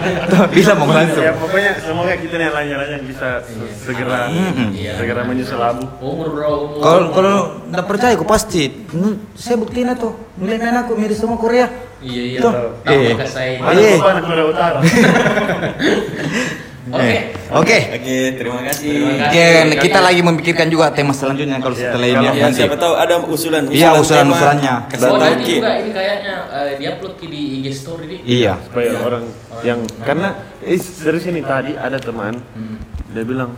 Bisa mau langsung. Ya pokoknya semoga kita nih lanjut-lanjut bisa segera. Iya. segera menyusul abu. Umur bro, umur. Kalau kalau nggak percaya kok pasti. Hmm, saya buktiin tuh. Nilai main aku mirip sama Korea. Iya iya. Tuh. Tahu Eh. bekas saya. Mana Iya. anak Korea Utara? *laughs* Oke. Eh, Oke. oke terima kasih Terima Oke, kasih. kita lagi memikirkan juga tema selanjutnya kalau Iya, setelah ini ya ya nanti. siapa tahu ada usulan Iya, usulan-usulannya. Oh, kesempatan nanti Ki. juga ini kayaknya eh, diupload ki di IG story di. Iya. Supaya orang yang karena eh, dari sini tadi ada teman Hmm. dia bilang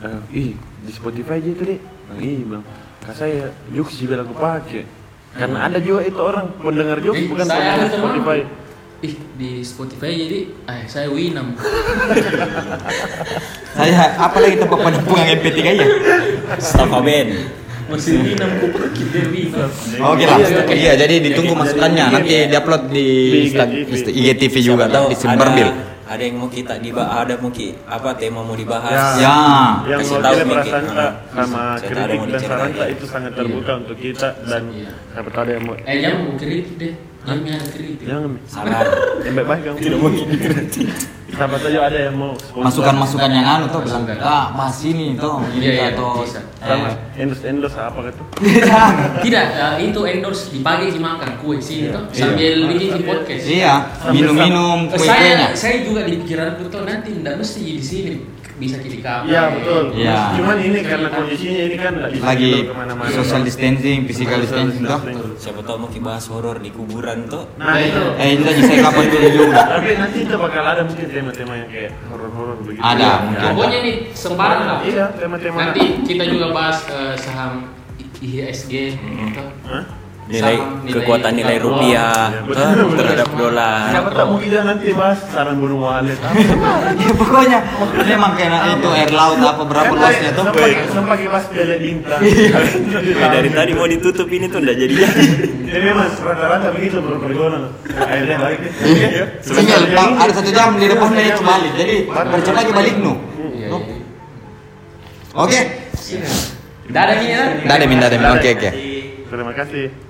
eh, ih di Spotify aja itu deh. Nah, ih bilang kak saya sih bilang aku pakai. Karena ada juga itu orang pendengar Eh, bukan pendengar. Spotify. Ih, di Spotify jadi eh saya Winam. *laughs* Saya apa lagi tempat penampungan MP3 ya? staff band Masih Winam kok dia Winam. Oke lah. Iya, oke. Iya, jadi ditunggu masukannya. Nanti diupload di IGTV. Juga tahu di Simperbil. ada, ada yang mau kita dibahas ada mau ki apa tema mau dibahas Ya. Ya. Yang Kasih tahu perasaan tak Ah. sama Saya tahu ada kritik yang mau dan saran tak itu sangat terbuka untuk kita dan Iya. tahu ada yang mau Eh jangan mau kritik deh. Jangan saran yang baik-baik kamu tidak mau siapa tahu ada yang mau. Masukan-masukan yang anu tuh bilang, "Kak, Mas ini tuh Iya, ini iya, atau sama eh, endorse endorse apa gitu? *laughs* Tidak, eh, itu endorse di pagi sih makan kue sini tuh sambil bikin di podcast. Iya, minum-minum kue-kuenya. saya saya juga di pikiran tuh nanti tidak mesti di sini bisa jadi kafe. Iya betul. Iya. Cuman ini karena kondisinya ini kan bisa Lagi ke mana-mana. social distancing, physical distancing tuh. siapa tahu mau bahas horor di kuburan tuh Nah itu. Eh, ini lagi saya kapan dulu juga. Tapi nanti itu bakal ada mungkin tema-tema yang kayak horor-horor begitu. Ada, Ya, mungkin. Pokoknya nih sembarang lah. Iya tema-tema. Nanti kita juga bahas eh, saham IHSG. Hah? Nilai kekuatan nilai rupiah dolar. tuh, Betul. terhadap dolar. Siapa tahu kita nanti bahas saran burung walet *laughs* ya pokoknya memang kena itu air laut apa berapa luasnya tuh Sampai sampai pas piala bintang. Ya, dari tadi mau ditutup ini tuh nggak jadi Jadi memang rata-rata begitu bro pergolan. Akhirnya balik. Iya. Tinggal Pak, ada satu jam di depannya itu balik. Jadi bercepat lagi balik nu. Iya, iya. Oke. Dadah ini ya. Dadah min dadah min. Oke oke. Terima kasih.